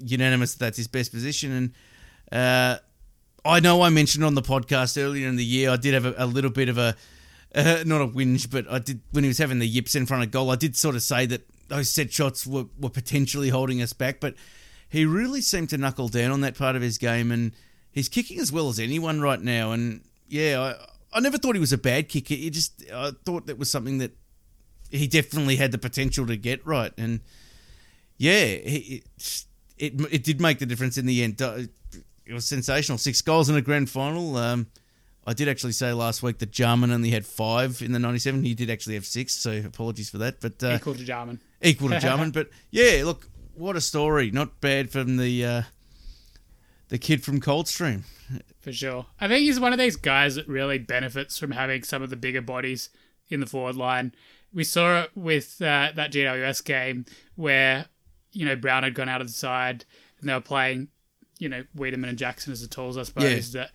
unanimous that that's his best position. And uh, I know I mentioned on the podcast earlier in the year, I did have a, a little bit of a uh, not a whinge, but I did when he was having the yips in front of goal. I did sort of say that those set shots were, were potentially holding us back, but he really seemed to knuckle down on that part of his game, and he's kicking as well as anyone right now. And yeah, I, I never thought he was a bad kicker. He just I thought that was something that he definitely had the potential to get right, and yeah, he, it it did make the difference in the end. It was sensational. Six goals in a grand final. Um, I did actually say last week that Jarman only had five in the 97. He did actually have six, so apologies for that. But uh, equal to Jarman. Equal to Jarman. (laughs) but yeah, look, what a story. Not bad from the uh, the kid from Coldstream. For sure. I think he's one of these guys that really benefits from having some of the bigger bodies in the forward line. We saw it with uh, that GWS game where you know, Brown had gone out of the side and they were playing, you know, Weideman and Jackson as the tools, I suppose, yeah. that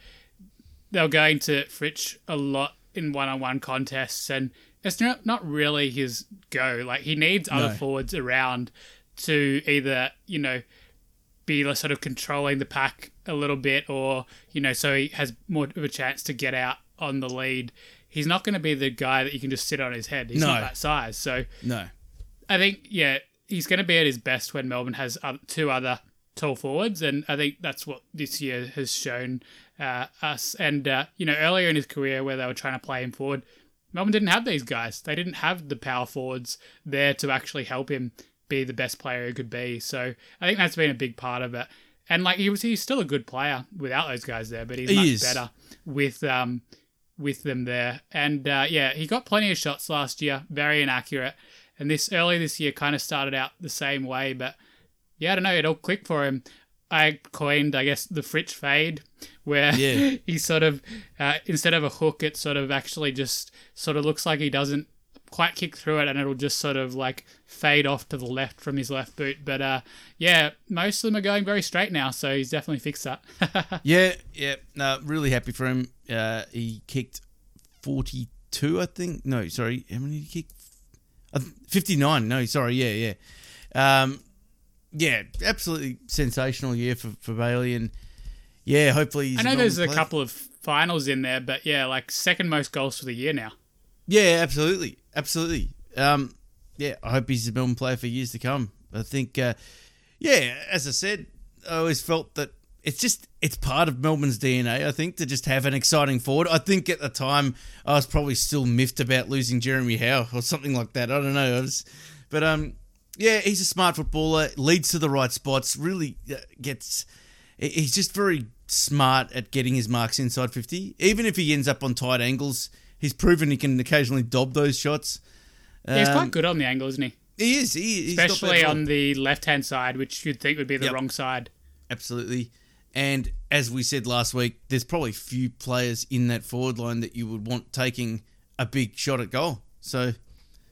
they were going to Fritsch a lot in one on one contests and it's not, not really his go. Like he needs other no. forwards around to either, you know, be sort of controlling the pack a little bit or, you know, so he has more of a chance to get out on the lead. He's not going to be the guy that you can just sit on his head. He's no. not that size. So no, I think yeah, he's going to be at his best when Melbourne has two other tall forwards, and I think that's what this year has shown uh, us. And uh, you know, earlier in his career, where they were trying to play him forward, Melbourne didn't have these guys. They didn't have the power forwards there to actually help him be the best player he could be. So I think that's been a big part of it. And like he was, he's still a good player without those guys there, but he's He much is. better with um with them there. And uh, yeah, he got plenty of shots last year, very inaccurate. And this early this year kind of started out the same way, but yeah, I don't know, it all clicked for him. I coined, I guess, the Fritsch fade, where Yeah. (laughs) he sort of uh, instead of a hook, it sort of actually just sort of looks like he doesn't quite kick through it, and it'll just sort of like fade off to the left from his left boot. But uh, yeah, most of them are going very straight now, so he's definitely fixed that. (laughs) Yeah, yeah. No, really happy for him. Uh, he kicked 42, I think. No, sorry. How many did he kick? Uh, 59. No, sorry. Yeah, yeah. Um, yeah, absolutely sensational year for, for Bayley. And yeah, hopefully he's I know there's a player. couple of finals in there, but yeah, like second most goals for the year now. Yeah, absolutely. Absolutely. Um, yeah, I hope he's a Melbourne player for years to come. I think, uh, yeah, as I said, I always felt that it's just it's part of Melbourne's DNA. I think to just have an exciting forward. I think at the time I was probably still miffed about losing Jeremy Howe or something like that. I don't know. I was, but um, yeah, he's a smart footballer. Leads to the right spots. Really uh, gets. He's just very smart at getting his marks inside fifty. Even if he ends up on tight angles, he's proven he can occasionally dob those shots. Yeah, he's Um, quite good on the angle, isn't he? He is. He, Especially on the left hand side, which you'd think would be the Yep. wrong side. Absolutely. And as we said last week, there's probably few players in that forward line that you would want taking a big shot at goal. So,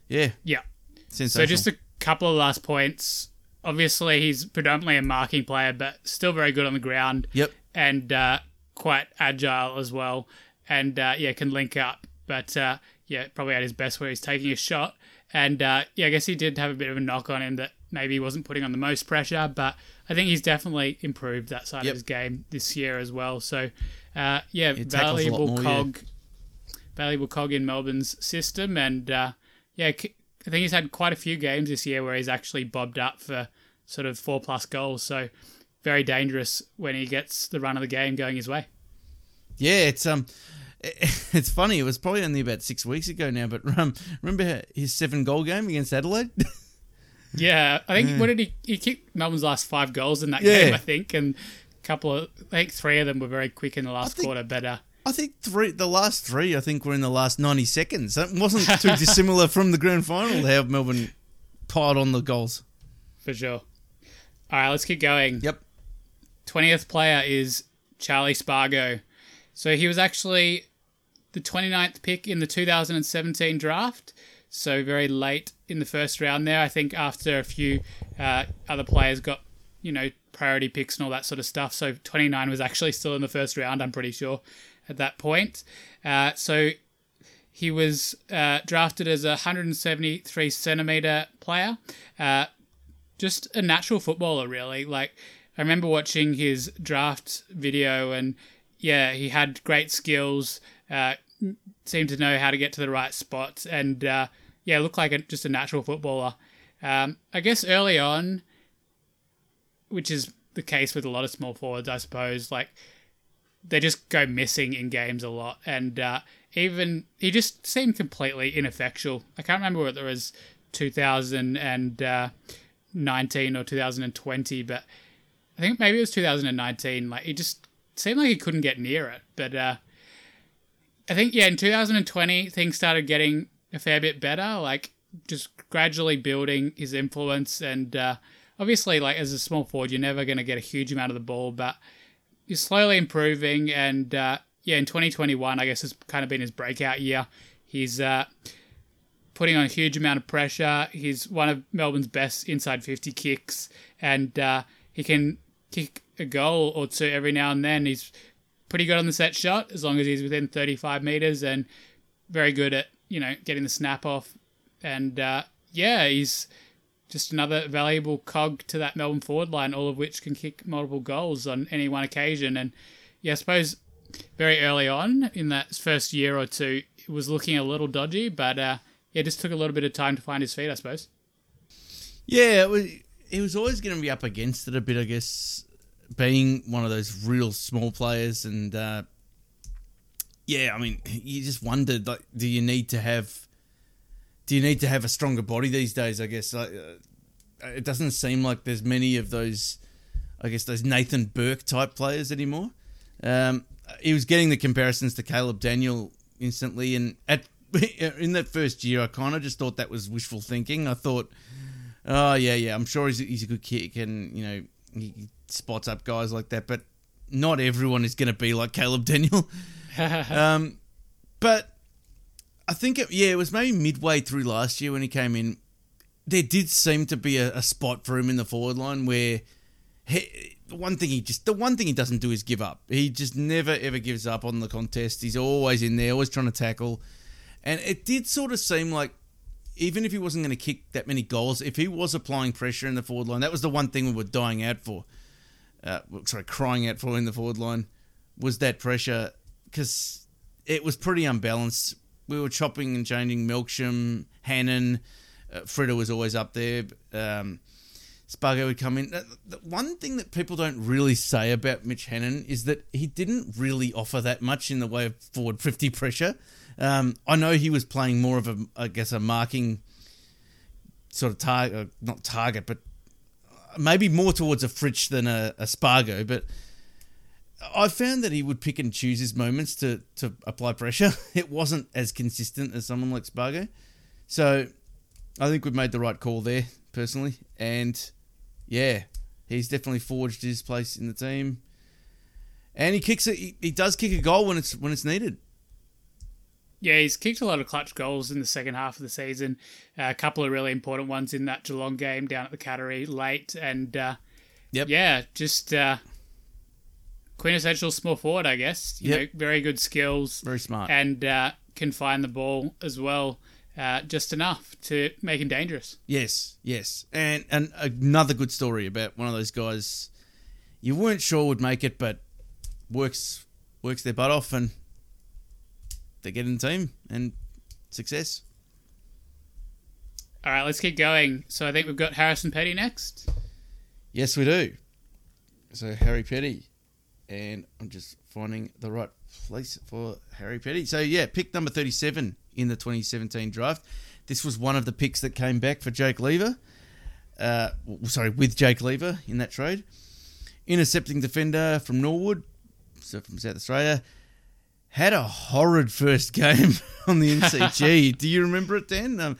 yeah, Yeah. So just a couple of last points. Obviously, he's predominantly a marking player, but still very good on the ground. Yep. And uh, quite agile as well. And uh, yeah, can link up. But uh, yeah, probably at his best where he's taking a shot. And uh, yeah, I guess he did have a bit of a knock on him that maybe he wasn't putting on the most pressure, but I think he's definitely improved that side Yep. of his game this year as well. So uh, yeah, valuable more, yeah. cog, valuable cog in Melbourne's system, and uh, yeah, I think he's had quite a few games this year where he's actually bobbed up for sort of four plus goals. So very dangerous when he gets the run of the game going his way. yeah, it's um, (laughs) it's funny. It was probably only about six weeks ago now, but um, remember his seven goal game against Adelaide? (laughs) Yeah, I think what did he? He kicked Melbourne's last five goals in that Yeah. game, I think, and a couple of I think three of them were very quick in the last think- quarter. But uh, I think three, the last three, I think were in the last ninety seconds. That wasn't too dissimilar from the grand final. How Melbourne piled on the goals. for sure. All right, let's keep going. Yep. 20th player is Charlie Spargo. So he was actually the 29th pick in the 2017 draft. So very late in the first round there. I think after a few uh, other players got, you know, priority picks and all that sort of stuff. So 29 was actually still in the first round, I'm pretty sure, at that point. Uh, so he was uh, drafted as a 173 centimeter player. Uh, just a natural footballer, really. Like, I remember watching his draft video, and yeah, he had great skills, uh, seemed to know how to get to the right spots, and uh, yeah, looked like a, just a natural footballer. Um, I guess early on, which is the case with a lot of small forwards, I suppose, like they just go missing in games a lot, and uh, even he just seemed completely ineffectual. I can't remember whether it was 2019 or 2020, but I think maybe it was 2019. Like he just seemed like he couldn't get near it. But uh, I think yeah, in 2020 things started getting a fair bit better. Like just gradually building his influence, and uh, obviously, like as a small forward, you're never going to get a huge amount of the ball, but he's slowly improving. And uh, yeah, in 2021, I guess has kind of been his breakout year. He's uh, putting on a huge amount of pressure. He's one of Melbourne's best inside 50 kicks, and uh, he can kick a goal or two every now and then. He's pretty good on the set shot as long as he's within 35 meters, and very good at you know getting the snap off. And uh, yeah, he's just another valuable cog to that Melbourne forward line, all of which can kick multiple goals on any one occasion. And yeah, I suppose very early on in that first year or two, it was looking a little dodgy, but uh, yeah, it just took a little bit of time to find his feet, I suppose. Yeah, it was, he was always going to be up against it a bit, I guess, being one of those real small players. And uh, yeah, I mean, you just wondered, like, do you need to have, do you need to have a stronger body these days? I guess like, uh, it doesn't seem like there's many of those, I guess, those Nathan Burke type players anymore. Um, he was getting the comparisons to Caleb Daniel instantly, and at (laughs) in that first year, I kind of just thought that was wishful thinking. I thought, oh yeah, yeah, I'm sure he's, he's a good kick, and you know he spots up guys like that, but not everyone is going to be like Caleb Daniel. (laughs) (laughs) um, but I think it, yeah, it was maybe midway through last year when he came in. There did seem to be a, a spot for him in the forward line where he, the one thing he just the one thing he doesn't do is give up. He just never ever gives up on the contest. He's always in there, always trying to tackle. And it did sort of seem like even if he wasn't going to kick that many goals, if he was applying pressure in the forward line, that was the one thing we were dying out for. Uh, sorry, crying out for in the forward line was that pressure because it was pretty unbalanced. We were chopping and changing Melksham, Hannan, uh, Freda was always up there. Um, Spargo would come in. The one thing that people don't really say about Mitch Hannan is that he didn't really offer that much in the way of forward 50 pressure. Um, I know he was playing more of a, I guess, a marking sort of target, uh, not target, but maybe more towards a Fritsch than a, a Spargo. But I found that he would pick and choose his moments to, to apply pressure. (laughs) It wasn't as consistent as someone like Spargo. So I think we've made the right call there, personally. And yeah, he's definitely forged his place in the team. And he kicks it. He, he does kick a goal when it's when it's needed. Yeah, he's kicked a lot of clutch goals in the second half of the season. Uh, a couple of really important ones in that Geelong game down at the Cattery late, and uh, yep. yeah, just uh, quintessential small forward, I guess. You yep. know, very good skills, very smart, and uh, can find the ball as well, uh, just enough to make him dangerous. Yes, yes, and and another good story about one of those guys you weren't sure would make it, but works works their butt off and they get in the team and success. All right, let's keep going. So I think we've got Harrison Petty next. Yes, we do. So Harry Petty, and I'm just finding the right place for Harry Petty. So yeah, pick number 37 in the 2017 draft. This was one of the picks that came back for Jake Lever. Uh, sorry, with Jake Lever in that trade. Intercepting defender from Norwood, so from South Australia had a horrid first game (laughs) on the MCG. (laughs) Do you remember it, Dan? Um,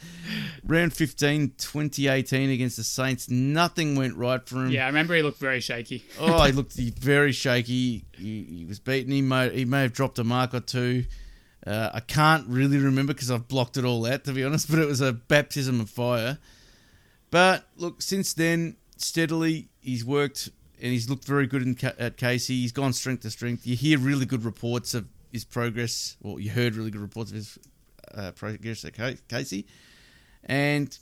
round 15, 2018 against the Saints. Nothing went right for him. Yeah, I remember he looked very shaky. (laughs) oh, he looked very shaky. He, he, was beaten. He may, he may have dropped a mark or two. Uh, I can't really remember because I've blocked it all out, to be honest, but it was a baptism of fire. But look, since then, steadily, he's worked and he's looked very good in, at Casey. He's gone strength to strength. You hear really good reports of his progress. Well, you heard really good reports of his uh, progress at Casey, and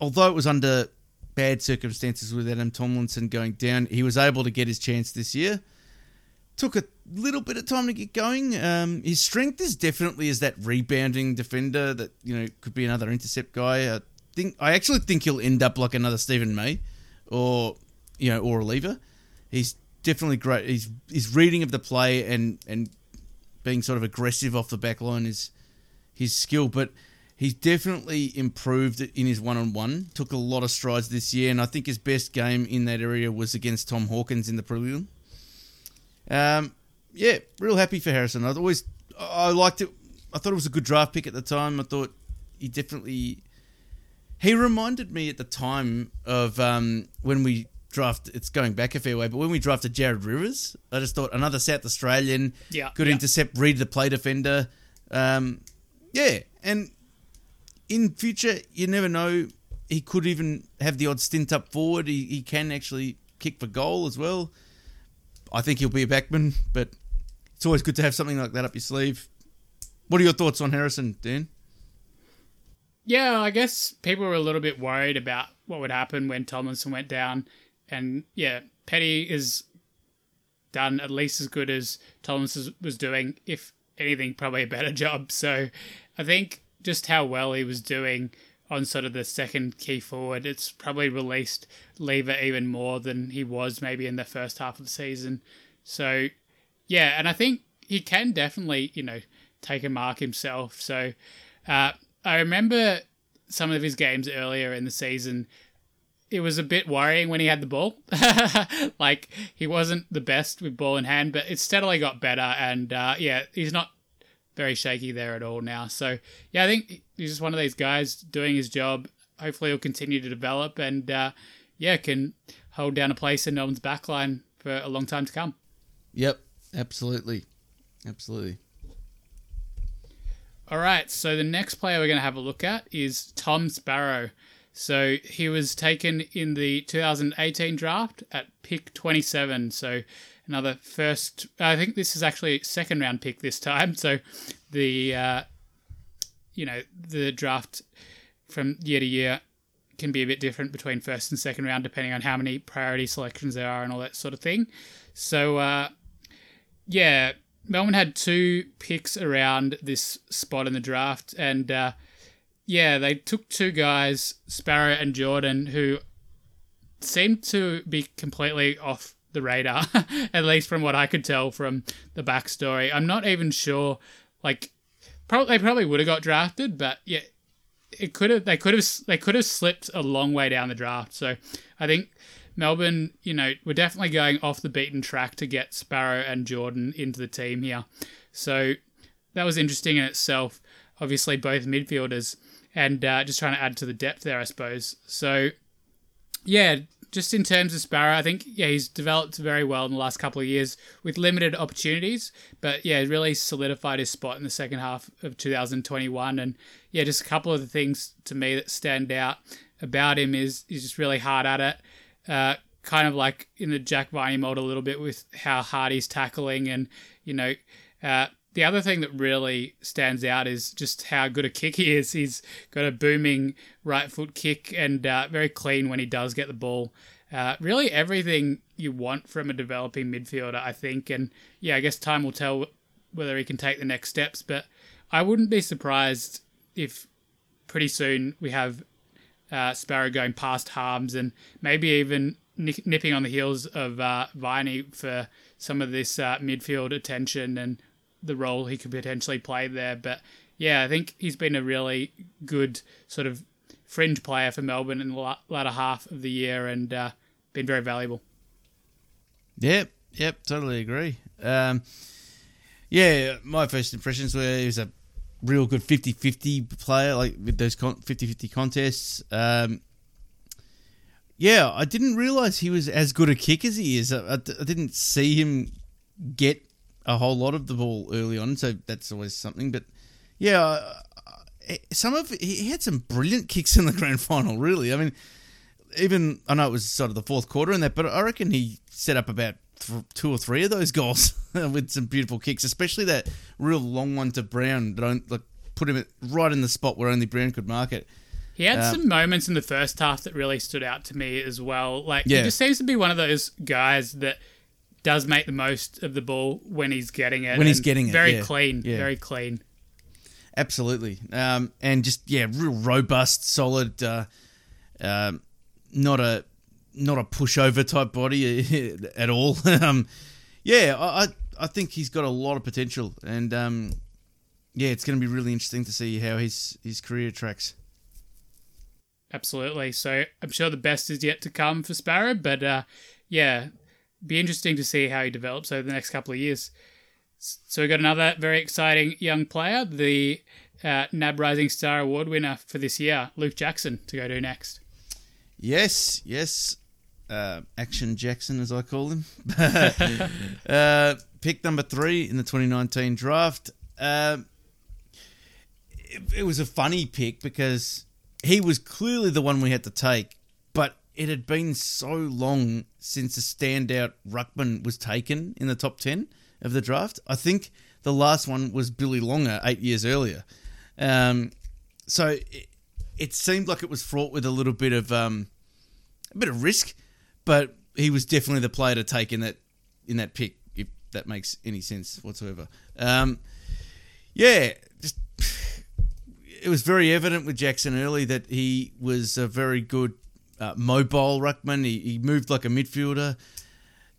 although it was under bad circumstances with Adam Tomlinson going down, he was able to get his chance this year. Took a little bit of time to get going. Um, his strength is definitely as that rebounding defender that you know could be another intercept guy. I think I actually think he'll end up like another Steven May, or you know, or a lever. He's definitely great. He's his reading of the play and and being sort of aggressive off the back line is his skill, but he's definitely improved in his one on one. Took a lot of strides this year, and I think his best game in that area was against Tom Hawkins in the prelim. Um, yeah, real happy for Harrison. I always I liked it. I thought it was a good draft pick at the time. I thought he definitely he reminded me at the time of um, when we draft. It's going back a fair way, but when we drafted Jared Rivers, I just thought another South Australian, yeah, good yeah. intercept, read the play defender. Um, yeah, and in future, you never know. He could even have the odd stint up forward. He, he can actually kick for goal as well. I think he'll be a backman, but it's always good to have something like that up your sleeve. What are your thoughts on Harrison, Dan? Yeah, I guess people were a little bit worried about what would happen when Tomlinson went down and yeah, Petty is done at least as good as Thomas was doing, if anything, probably a better (laughs) job. So I think just how well he was doing on sort of the second key forward. It's probably released Lever even more than he was maybe in the first half of the season. So, yeah, and I think he can definitely, you know, take a mark himself. So, uh, I remember some of his games earlier in the season. It was a bit worrying when he had the ball. (laughs) like he wasn't the best with ball in hand, but it steadily got better. And uh, yeah, he's not very shaky there at all now. So yeah, I think he's just one of these guys doing his job. Hopefully, he'll continue to develop and uh, yeah, can hold down a place in Melbourne's backline for a long time to come. Yep, absolutely, absolutely. All right, so the next player we're going to have a look at is Tom Sparrow. So he was taken in the 2018 draft at pick 27. So another first. I think this is actually second round pick this time. So the uh, you know the draft from year to year can be a bit different between first and second round depending on how many priority selections there are and all that sort of thing. So uh, yeah, Melbourne had two picks around this spot in the draft, and uh, yeah, they took two guys, Sparrow and Jordon, who seemed to be completely off the radar, (laughs) at least from what I could tell from the backstory. I'm not even sure, like, probably they probably would have got drafted, but yeah, it could have they could have they could have slipped a long way down the draft. So I think Melbourne, you know, we're definitely going off the beaten track to get Sparrow and Jordon into the team here. So that was interesting in itself. Obviously, both midfielders, and uh, just trying to add to the depth there, I suppose. So, yeah, just in terms of Sparrow, I think yeah he's developed very well in the last couple of years with limited opportunities, but yeah, really solidified his spot in the second half of 2021. And yeah, just a couple of the things to me that stand out about him is he's just really hard at it uh, kind of like in the Jack Viney mold a little bit with how hard he's tackling. And, you know, uh, the other thing that really stands out is just how good a kick he is. He's got a booming right foot kick and uh, very clean when he does get the ball. Uh, really, everything you want from a developing midfielder, I think. And yeah, I guess time will tell whether he can take the next steps. But I wouldn't be surprised if pretty soon we have uh, Sparrow going past Harmes and maybe even nipping on the heels of uh, Viney for some of this uh, midfield attention and the role he could potentially play there. But yeah, I think he's been a really good sort of fringe player for Melbourne in the latter half of the year and uh, been very valuable. Yep, yep, totally agree. Um, yeah, my first impressions were he was a real good 50-50 player, like with those 50-50 contests. Um, yeah, I didn't realize he was as good a kick as he is. I, I, I, didn't see him get a whole lot of the ball early on, so that's always something. But yeah, uh, uh, eh, some of he had some brilliant (laughs) kicks in the grand final. Really, I mean, even I know it was sort of the fourth quarter in that, but I reckon he set up about th- two or three of those goals (laughs) with some beautiful kicks, especially that real long one to Brown that like put him right in the spot where only Brown could mark it. He had um, some moments in the first half that really stood out to me as well. Like yeah. he just seems to be one of those guys that does make the most of the ball when he's getting it. When he's getting it, very yeah. clean, yeah. very clean. Absolutely, um, and just yeah, real robust, solid. Uh, uh, not a not a pushover type body (laughs) at all. (laughs) um, yeah, I I think he's got a lot of potential, and um, yeah, it's going to be really interesting to see how his his career tracks. Absolutely. So I'm sure the best is yet to come for Sparrow, but uh, yeah, be interesting to see how he develops over the next couple of years. So we've got another very exciting young player, the uh, NAB Rising Star Award winner for this year, Luke Jackson, to go to next. Yes, yes uh, Action Jackson, as I call him. (laughs) uh, pick number three in the 2019 draft. Uh, it, it, was a funny pick because he was clearly the one we had to take, it had been so long since a standout ruckman was taken in the top 10 of the draft. I think the last one was Billy Longer eight years earlier. Um, so it, it, seemed like it was fraught with a little bit of um, a bit of risk but he was definitely the player to take in that in that pick, if that makes any sense whatsoever. Um, yeah, just (sighs) it was very evident with Jackson early that he was a very good uh, mobile ruckman. He, he moved like a midfielder,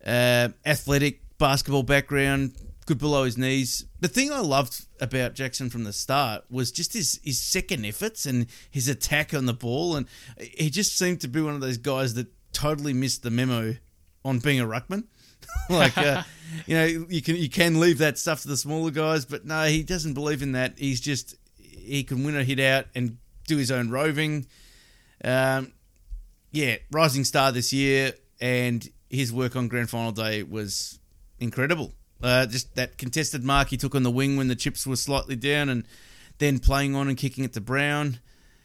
uh, athletic basketball background, good below his knees. The thing I loved about Jackson from the start was just his, his second efforts and his attack on the ball. And he just seemed to be one of those guys that totally missed the memo on being a ruckman. (laughs) like uh, (laughs) you know, you can you can leave that stuff to the smaller guys, but no, he doesn't believe in that. He's just he can win a hit out and do his own roving. Um, yeah, rising star this year, and his work on grand final day was incredible. Uh, just that contested mark he took on the wing when the chips were slightly down, and then playing on and kicking it to Brown.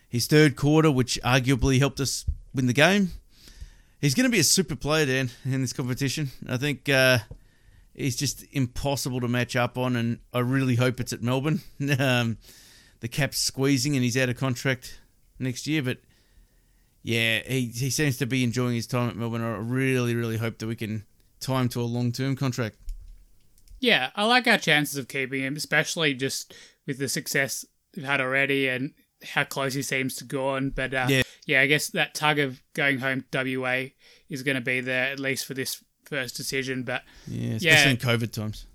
His third quarter, which arguably helped us win the game. He's going to be a super player, Dan, in this competition. I think uh, he's just impossible to match up on, and I really hope it's at Melbourne. (laughs) um, the cap's squeezing, and he's out of contract next year, but yeah, he, he seems to be enjoying his time at Melbourne. I really, really hope that we can tie him to a long term contract. Yeah, I like our chances of keeping him, especially just with the success we've had already and how close he seems to go on. But uh, yeah. yeah, I guess that tug of going home to WA is going to be there at least for this first decision. But yeah, especially yeah, in COVID times.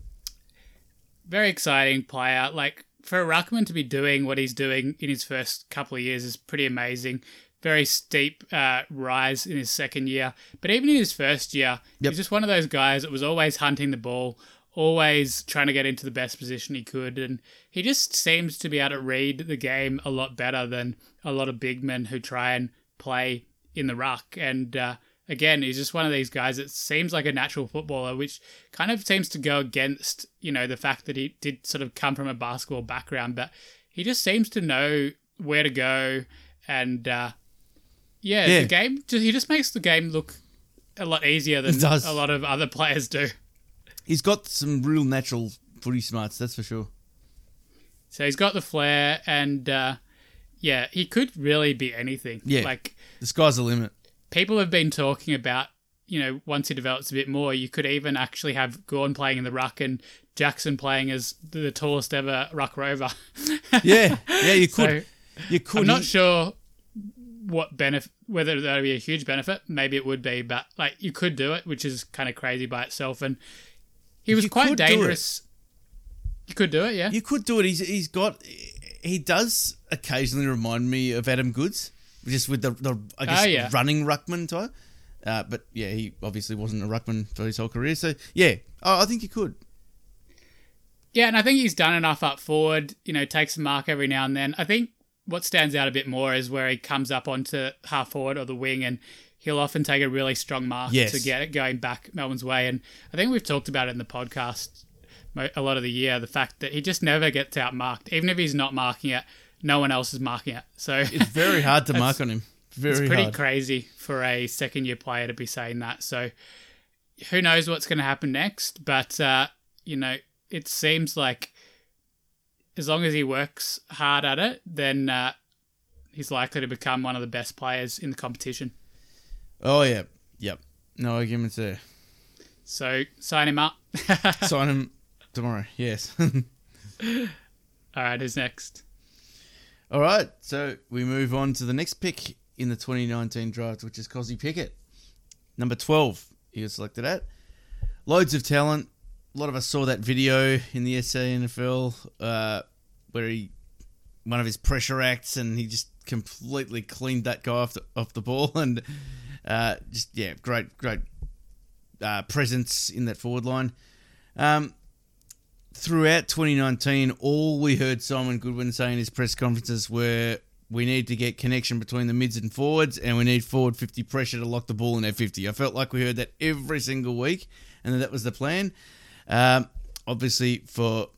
Very exciting player. Like for a ruckman to be doing what he's doing in his first couple of years is pretty amazing. Very steep uh, rise in his second year, but even in his first year, yep. he's just one of those guys that was always hunting the ball, always trying to get into the best position he could. And he just seems to be able to read the game a lot better than a lot of big men who try and play in the ruck. And uh, again, he's just one of these guys that seems like a natural footballer, which kind of seems to go against, you know, the fact that he did sort of come from a basketball background. But he just seems to know where to go. And uh, yeah, yeah, the game, he just makes the game look a lot easier than a lot of other (laughs) players do he's got some real natural footy smarts, that's for sure. So he's got the flair, and uh, yeah, he could really be anything. Yeah, like the sky's the limit. People have been talking about, you know, once he develops a bit more, you could even actually have Gawn playing in the ruck and Jackson playing as the tallest ever ruck rover. (laughs) yeah, yeah, you could. So, you could. I'm not sure what benefit, whether that would be a huge benefit. Maybe it would be, but like you could do it, which is kind of crazy by itself. And he was you quite dangerous. You could do it, yeah. You could do it. He's he's got he does occasionally remind me of Adam Goodes just with the, the I guess oh, yeah. running ruckman type. Uh, but yeah, he obviously wasn't a ruckman for his whole career. So yeah, I think he could. Yeah, and I think he's done enough up forward. You know, takes a mark every now and then. I think what stands out a bit more is where he comes up onto half forward or the wing and he'll often take a really strong mark yes. to get it going back Melbourne's way. And I think we've talked about it in the podcast a lot of the year the fact that he just never gets outmarked. Even if he's not marking it, no one else is marking it. So it's very hard to (laughs) mark on him. Very it's pretty hard. crazy for a second year player to be saying that. So who knows what's going to happen next? But, uh, you know, it seems like as long as he works hard at it, then uh, he's likely to become one of the best players in the competition. Oh yeah, yep. No arguments there. So sign him up. (laughs) sign him tomorrow. Yes. (laughs) All right. Who's next? All right. So we move on to the next pick in the 2019 draft, which is Kossie Pickett, number 12. He was selected at. Loads of talent. A lot of us saw that video in the SANFL uh, where he one of his pressure acts and he just completely cleaned that guy off the, off the ball and uh, just yeah, great, great uh, presence in that forward line. Um, throughout 2019, all we heard Simon Goodwin say in his press conferences were we need to get connection between the mids and forwards, and we need forward 50 pressure to lock the ball in their 50. I felt like we heard that every single week, and that was the plan. Um, obviously, for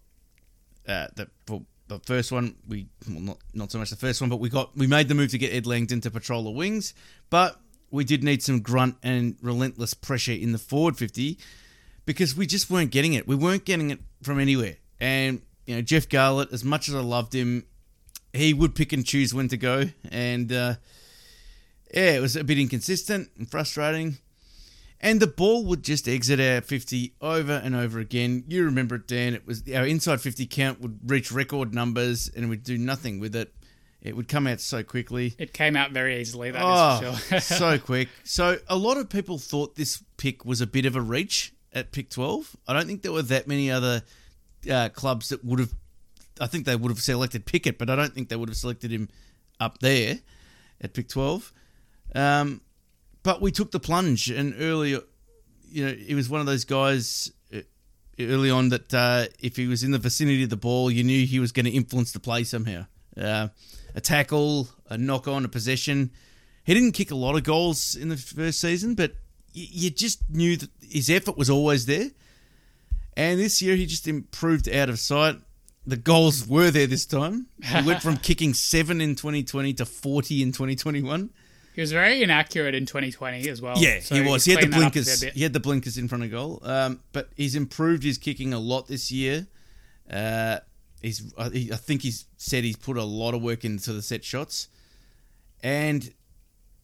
uh, the for the first one, we well, not not so much the first one, but we got we made the move to get Ed Langdon to patrol the wings, but we did need some grunt and relentless pressure in the forward 50 because we just weren't getting it. We weren't getting it from anywhere. And, you know, Jeff Garlett, as much as I loved him, he would pick and choose when to go. And, uh, yeah, it was a bit inconsistent and frustrating. And the ball would just exit our 50 over and over again. You remember it, Dan. It was our inside 50 count would reach record numbers and we'd do nothing with it. It would come out so quickly. It came out very easily, That is oh, for sure. (laughs) so (laughs) quick. So a lot of people thought this pick was a bit of a reach at pick 12. I don't think there were that many other uh, clubs that would have. I think they would have selected Pickett, but I don't think they would have selected him up there at pick 12. Um, but we took the plunge, and early, you know, he was one of those guys uh, early on that uh, if he was in the vicinity of the ball, you knew he was going to influence the play somehow. Uh, a tackle, a knock on, a possession. He didn't kick a lot of goals in the first season, but you just knew that his effort was always there. And this year he just improved out of sight. The goals were there this time. He went from (laughs) kicking seven in 2020 to 40 in 2021. He was very inaccurate in 2020 as well. Yeah, so he was. He had the cleaned that up a blinkers. He had the blinkers in front of goal. Um, but he's improved his kicking a lot this year. Uh, he's. I, he, I think he's said he's put a lot of work into the set shots. And,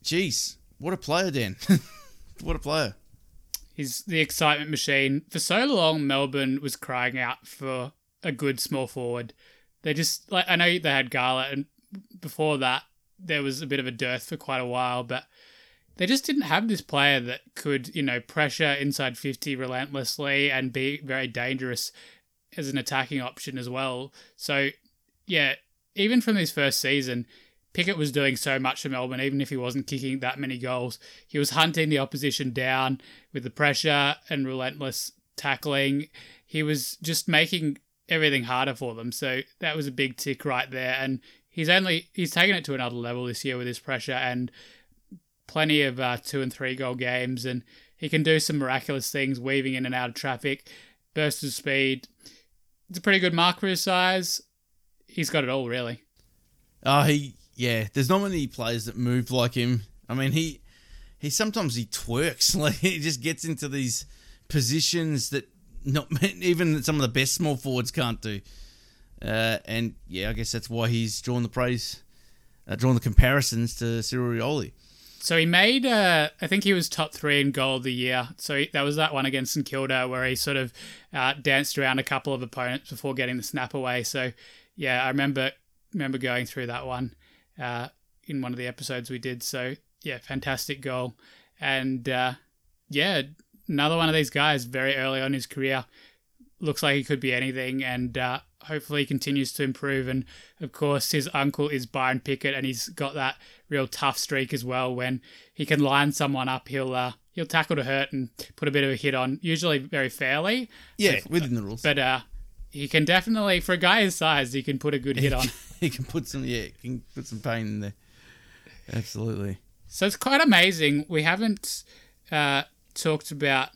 geez, what a player, Dan! (laughs) what a player. He's the excitement machine. For so long, Melbourne was crying out for a good small forward. They just like I know they had Gala, and before that there was a bit of a dearth for quite a while, but they just didn't have this player that could you know pressure inside fifty relentlessly and be very dangerous as an attacking option as well. So yeah, even from his first season. Pickett was doing so much for Melbourne, even if he wasn't kicking that many goals. He was hunting the opposition down with the pressure and relentless tackling. He was just making everything harder for them. So that was a big tick right there. And he's only he's taken it to another level this year with his pressure and plenty of uh, two and three goal games. And he can do some miraculous things, weaving in and out of traffic, burst of speed. It's a pretty good mark for his size. He's got it all, really. Oh, he yeah. There's not many players that move like him. I mean, he he sometimes he twerks (laughs) like he just gets into these positions that not (laughs) even some of the best small forwards can't do. Uh, and yeah, I guess that's why he's drawn the praise, uh, drawn the comparisons to Cyril Rioli. So he made, uh, I think he was top three in goal of the year. So he, that was that one against St Kilda where he sort of uh, danced around a couple of opponents before getting the snap away. So yeah, I remember remember going through that one uh, in one of the episodes we did. So yeah, fantastic goal, and uh, yeah, another one of these guys very early on his career. Looks like he could be anything, and uh, hopefully he continues to improve. And of course, his uncle is Byron Pickett, and he's got that real tough streak as well. When he can line someone up, he'll uh, he'll tackle to hurt and put a bit of a hit on, usually very fairly. Yeah, within the rules. But uh, he can definitely, for a guy his size, he can put a good hit on. (laughs) he can put some yeah, he can put some pain in there. Absolutely. So it's quite amazing. We haven't uh, talked about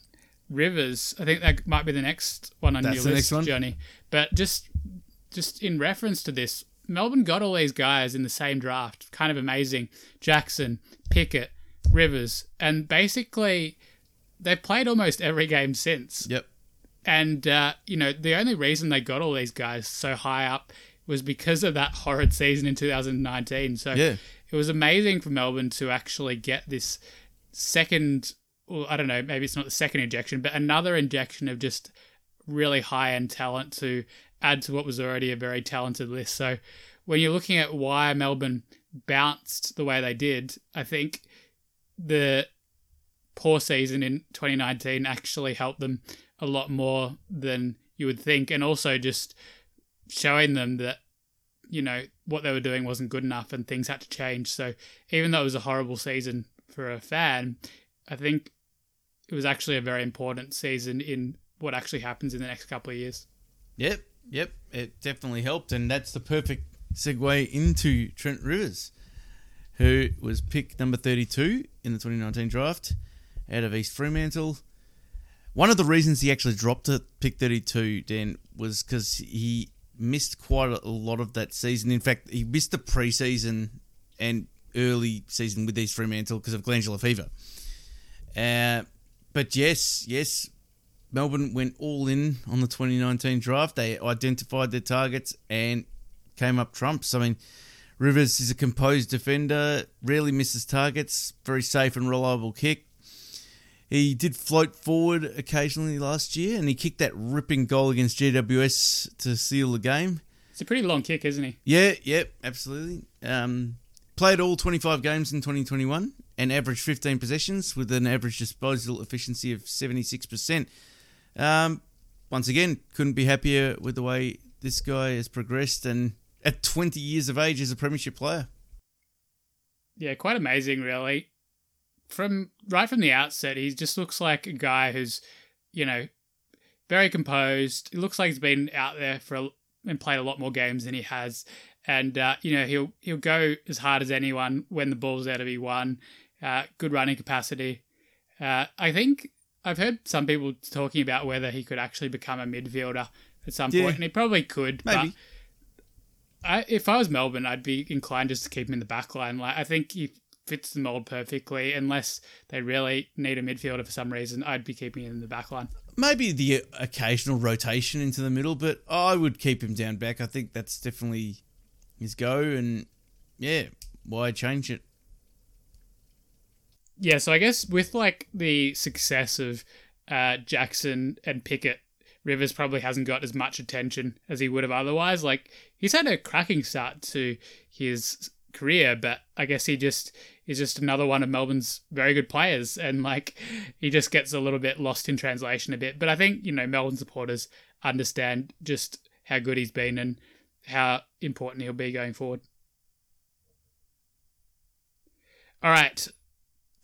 Rivers. I think that might be the next one on That's your list? Johnny. But just just in reference to this, Melbourne got all these guys in the same draft. Kind of amazing. Jackson, Pickett, Rivers, and basically they've played almost every game since. Yep. And uh, you know, the only reason they got all these guys so high up was because of that horrid season in 2019. So Yeah. it was amazing for Melbourne to actually get this second, well, I don't know, maybe it's not the second injection, but another injection of just really high end talent to add to what was already a very talented list. So when you're looking at why Melbourne bounced the way they did, I think the poor season in 2019 actually helped them a lot more than you would think. And also just showing them that, you know, what they were doing wasn't good enough and things had to change. So even though it was a horrible season for a fan, I think it was actually a very important season in what actually happens in the next couple of years. Yep, yep, it definitely helped, and that's the perfect segue into Trent Rivers, who was pick number 32 in the 2019 draft out of East Fremantle. One of the reasons he actually dropped to pick 32, Dan, was because he missed quite a lot of that season. In fact, he missed the preseason and early season with East Fremantle because of glandular fever. Uh, but yes, yes, Melbourne went all in on the 2019 draft. They identified their targets and came up trumps. I mean, Rivers is a composed defender, rarely misses targets, very safe and reliable kick. He did float forward occasionally last year, and he kicked that ripping goal against GWS to seal the game. It's a pretty long kick, isn't he? Yeah, yep, absolutely. Um, played all 25 games in 2021 and averaged 15 possessions with an average disposal efficiency of 76%. Um, once again, couldn't be happier with the way this guy has progressed and at 20 years of age as a premiership player. Yeah, quite amazing, really. From right from the outset, he just looks like a guy who's, you know, very composed. He looks like he's been out there for a, and played a lot more games than he has. And uh, you know he'll he'll go as hard as anyone when the ball's out to be won. Uh, good running capacity. Uh, I think I've heard some people talking about whether he could actually become a midfielder at some Yeah. point, and he probably could. Maybe. But I, if I was Melbourne, I'd be inclined just to keep him in the back line. Like I think he fits the mold perfectly. Unless they really need a midfielder for some reason, I'd be keeping him in the back line. Maybe the occasional rotation into the middle, but I would keep him down back. I think that's definitely his go, and yeah, why change it? Yeah, so I guess with like the success of uh, Jackson and Pickett, Rivers probably hasn't got as much attention as he would have otherwise. Like he's had a cracking start to his career, but I guess he just is just another one of Melbourne's very good players, and like he just gets a little bit lost in translation a bit. But I think you know Melbourne supporters understand just how good he's been and how important he'll be going forward. All right,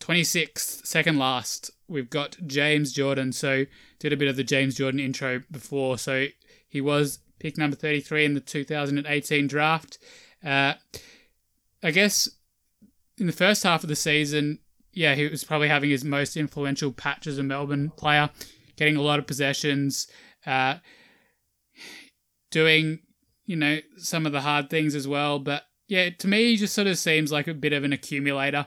26th, second last, we've got James Jordon. So, did a bit of the James Jordon intro before. So, he was pick number 33 in the 2018 draft. Uh, I guess in the first half of the season, yeah, he was probably having his most influential patch as a Melbourne player, getting a lot of possessions, uh, doing, you know, some of the hard things as well. But yeah, to me, he just sort of seems like a bit of an accumulator.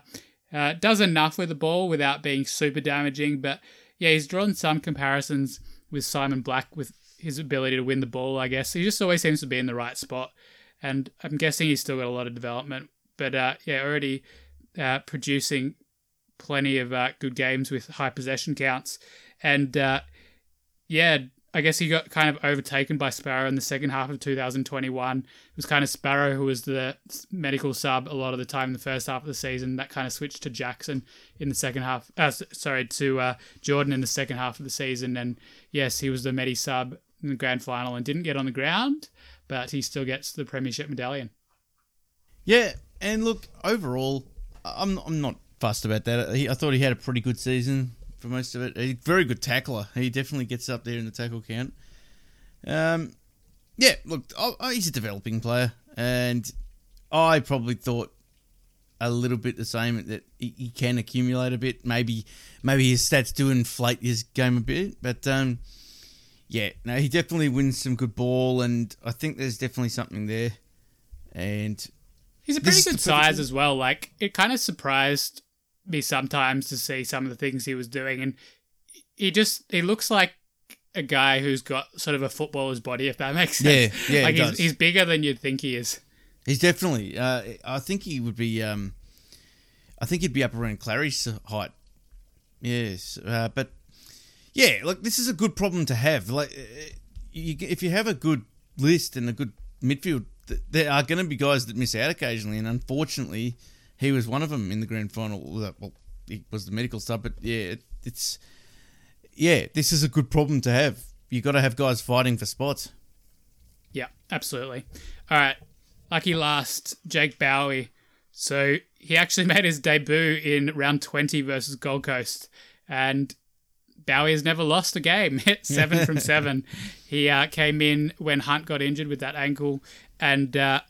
Uh, does enough with the ball without being super damaging, but yeah, he's drawn some comparisons with Simon Black with his ability to win the ball. I guess he just always seems to be in the right spot, and I'm guessing he's still got a lot of development. But uh, yeah, already uh, producing plenty of uh, good games with high possession counts, and uh, yeah, I guess he got kind of overtaken by Sparrow in the second half of 2021. It was kind of Sparrow who was the medical sub a lot of the time in the first half of the season. That kind of switched to Jackson in the second half. Uh, sorry, to uh, Jordon in the second half of the season. And yes, he was the medi sub in the grand final and didn't get on the ground, but he still gets the premiership medallion. Yeah, and look, overall, I'm I'm not fussed about that. I thought he had a pretty good season for most of it. A very good tackler. He definitely gets up there in the tackle count. Um, yeah, look, I, I, he's a developing player, and I probably thought a little bit the same that he, he can accumulate a bit. Maybe maybe his stats do inflate his game a bit, but um, yeah, no, he definitely wins some good ball, and I think there's definitely something there. And He's a pretty good size as well. Like it kind of surprised me sometimes to see some of the things he was doing, and he just he looks like a guy who's got sort of a footballer's body, if that makes sense. Yeah, yeah, like he he's, he's bigger than you'd think he is. He's definitely. Uh, I think he would be. Um, I think he'd be up around Clarry's height. Yes, uh, but yeah, look, this is a good problem to have. Like, uh, you, if you have a good list and a good midfield, there are going to be guys that miss out occasionally, and unfortunately, he was one of them in the grand final. Well, he was the medical sub, but yeah, it, it's yeah, this is a good problem to have. You got to have guys fighting for spots. Yeah, absolutely. All right, lucky last, Jake Bowey. So he actually (laughs) made his debut in round 20 versus Gold Coast, and Bowey has never lost a game. (laughs) Hit seven from (laughs) seven. He uh, came in when Hunt got injured with that ankle, and uh,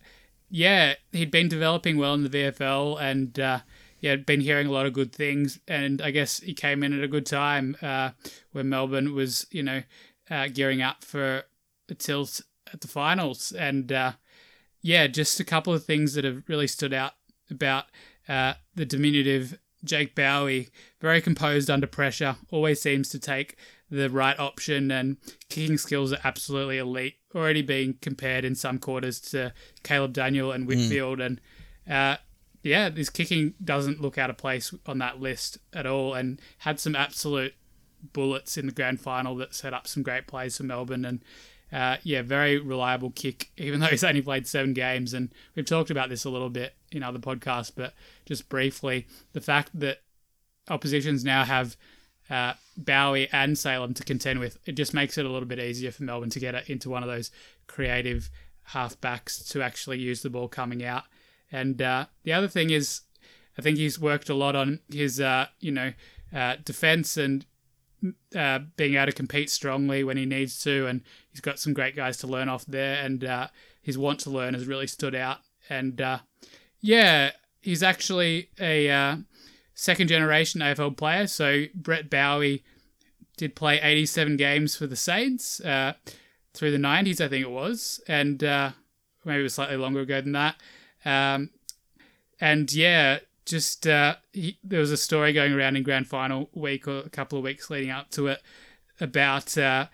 yeah, he'd been developing well in the VFL, and uh, yeah, been hearing a lot of good things. And I guess he came in at a good time uh, when Melbourne was, you know, uh, gearing up for a tilt at the finals. And uh, yeah, just a couple of things that have really stood out about uh, the diminutive Jake Bowey. Very composed under pressure, always seems to take the right option, and kicking skills are absolutely elite. Already being compared in some quarters to Caleb Daniel and Whitfield, and uh, yeah, his kicking doesn't look out of place on that list at all, and had some absolute bullets in the grand final that set up some great plays for Melbourne. And uh, yeah, very reliable kick, even (laughs) though he's only played seven games. And we've talked about this a little bit in other podcasts, but just briefly, the fact that oppositions now have uh, Bowey and Salem to contend with, it just makes it a little bit easier for Melbourne to get into one of those creative halfbacks to actually use the ball coming out. And uh, the other thing is, I think he's worked a lot on his, uh, you know, uh, defense and uh, being able to compete strongly when he needs to, and he's got some great guys to learn off there, and uh, his want to learn has really stood out. And yeah, he's actually a second generation AFL player. So Brett Bowey did play 87 games for the Saints uh, through the 90s, I think it was, and uh, maybe it was slightly longer ago than that. Um, and yeah, just uh, he, there was a story going around in grand final week or a couple of weeks leading up to it about uh,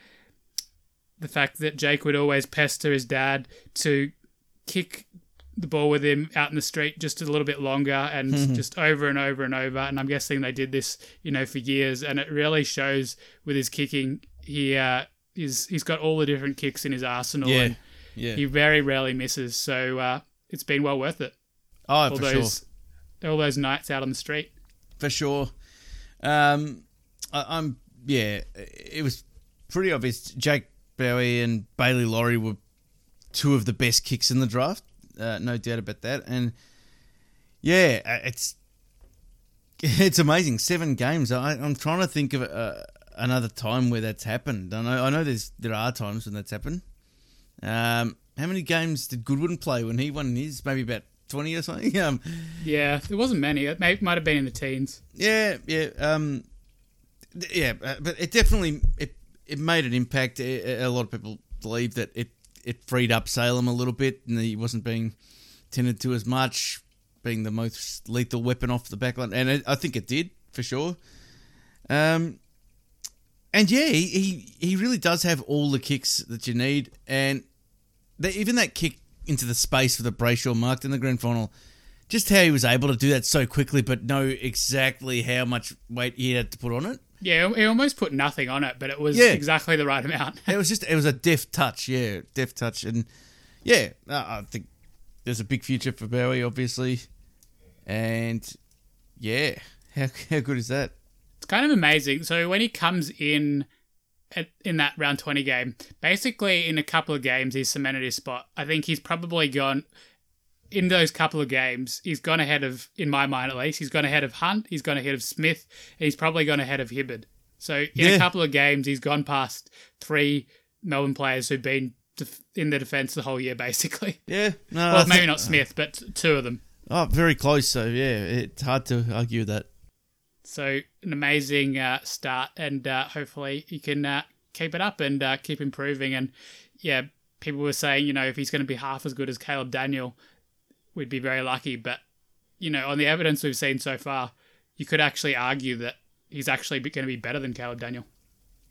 the fact that Jake would always pester his dad to kick the ball with him out in the street just a little bit longer and just over and over and over. And I'm guessing they did this, you know, for years. And it really shows with his kicking. He uh, is he's got all the different kicks in his arsenal, Yeah, and yeah. he very rarely misses. So uh, it's been well worth it. oh, All for those sure, all those nights out on the street. for sure. Um, I, I'm yeah. It was pretty obvious. Jake Bowey and Bailey Laurie were two of the best kicks in the draft. Uh, no doubt about that. And yeah, uh, it's (laughs) it's amazing. Seven games. I, I'm trying to think of uh, another time where that's happened. I know. I know. There's there are times when that's happened. Um, how many games did Goodwin play when he won his? Maybe about twenty or something. (laughs) Um, Yeah, there wasn't many. It may, might have been in the teens. yeah, yeah, um, yeah, uh, but it definitely it it made an impact. A, a lot of people believe that it it freed up Salem a little bit, and he wasn't being tended to as much, being the most lethal weapon off the back line, and it, I think it did for sure. Um, and yeah, he, he he really does have all the kicks that you need, and the, even that kick into the space for the Brayshaw marked in the grand final, just how he was able to do that so quickly, but know exactly how much weight he had to put on it. Yeah, he almost put nothing on it, but it was Yeah. exactly the right amount. It was just it was a deft touch, yeah, deft touch, and yeah, I think there's a big future for Bowey, obviously, and yeah, how how good is that? It's kind of amazing. So when he comes in at, in that round 20 game, basically in a couple of games, he's cemented his spot. I think he's probably gone, in those couple of games, he's gone ahead of, in my mind at least, he's gone ahead of Hunt, he's gone ahead of Smith, and he's probably gone ahead of Hibberd. So in Yeah. a couple of games, he's gone past three Melbourne players who've been def- in the defence the whole year, (laughs) basically. Yeah, no, I Well, think- maybe not Smith, but two of them. Oh, very close. So yeah, it's hard to argue that. So an amazing uh, start, and uh, hopefully he can uh, keep it up and uh, keep improving. And yeah, people were saying, you know, if he's going to be half as good as Caleb Daniel, we'd be very lucky. But you know, on the evidence we've seen so far, you could actually argue that he's actually going to be better than Caleb Daniel.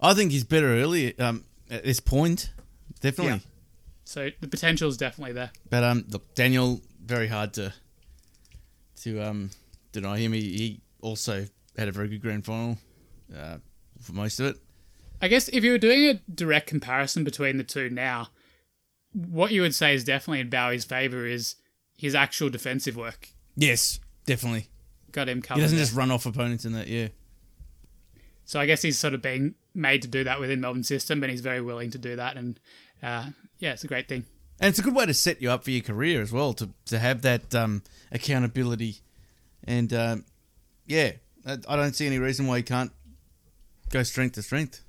I think he's better early um, at this point, definitely. Yeah. So the potential is definitely there. But um, look, Daniel, very hard to to um deny him. He, he also had a very good grand final uh, for most of it. I guess if you were doing a direct comparison between the two now, what you would say is definitely in Bowey's favour is his actual defensive work. Yes, definitely. Got him covered. He doesn't just run off opponents in that. Yeah, So I guess he's sort of being made to do that within Melbourne's system, and he's very willing to do that. And uh, yeah, it's a great thing. and it's a good way to set you up for your career as well to to have that um, accountability. And um, yeah, I I don't see any reason why he can't go strength to strength.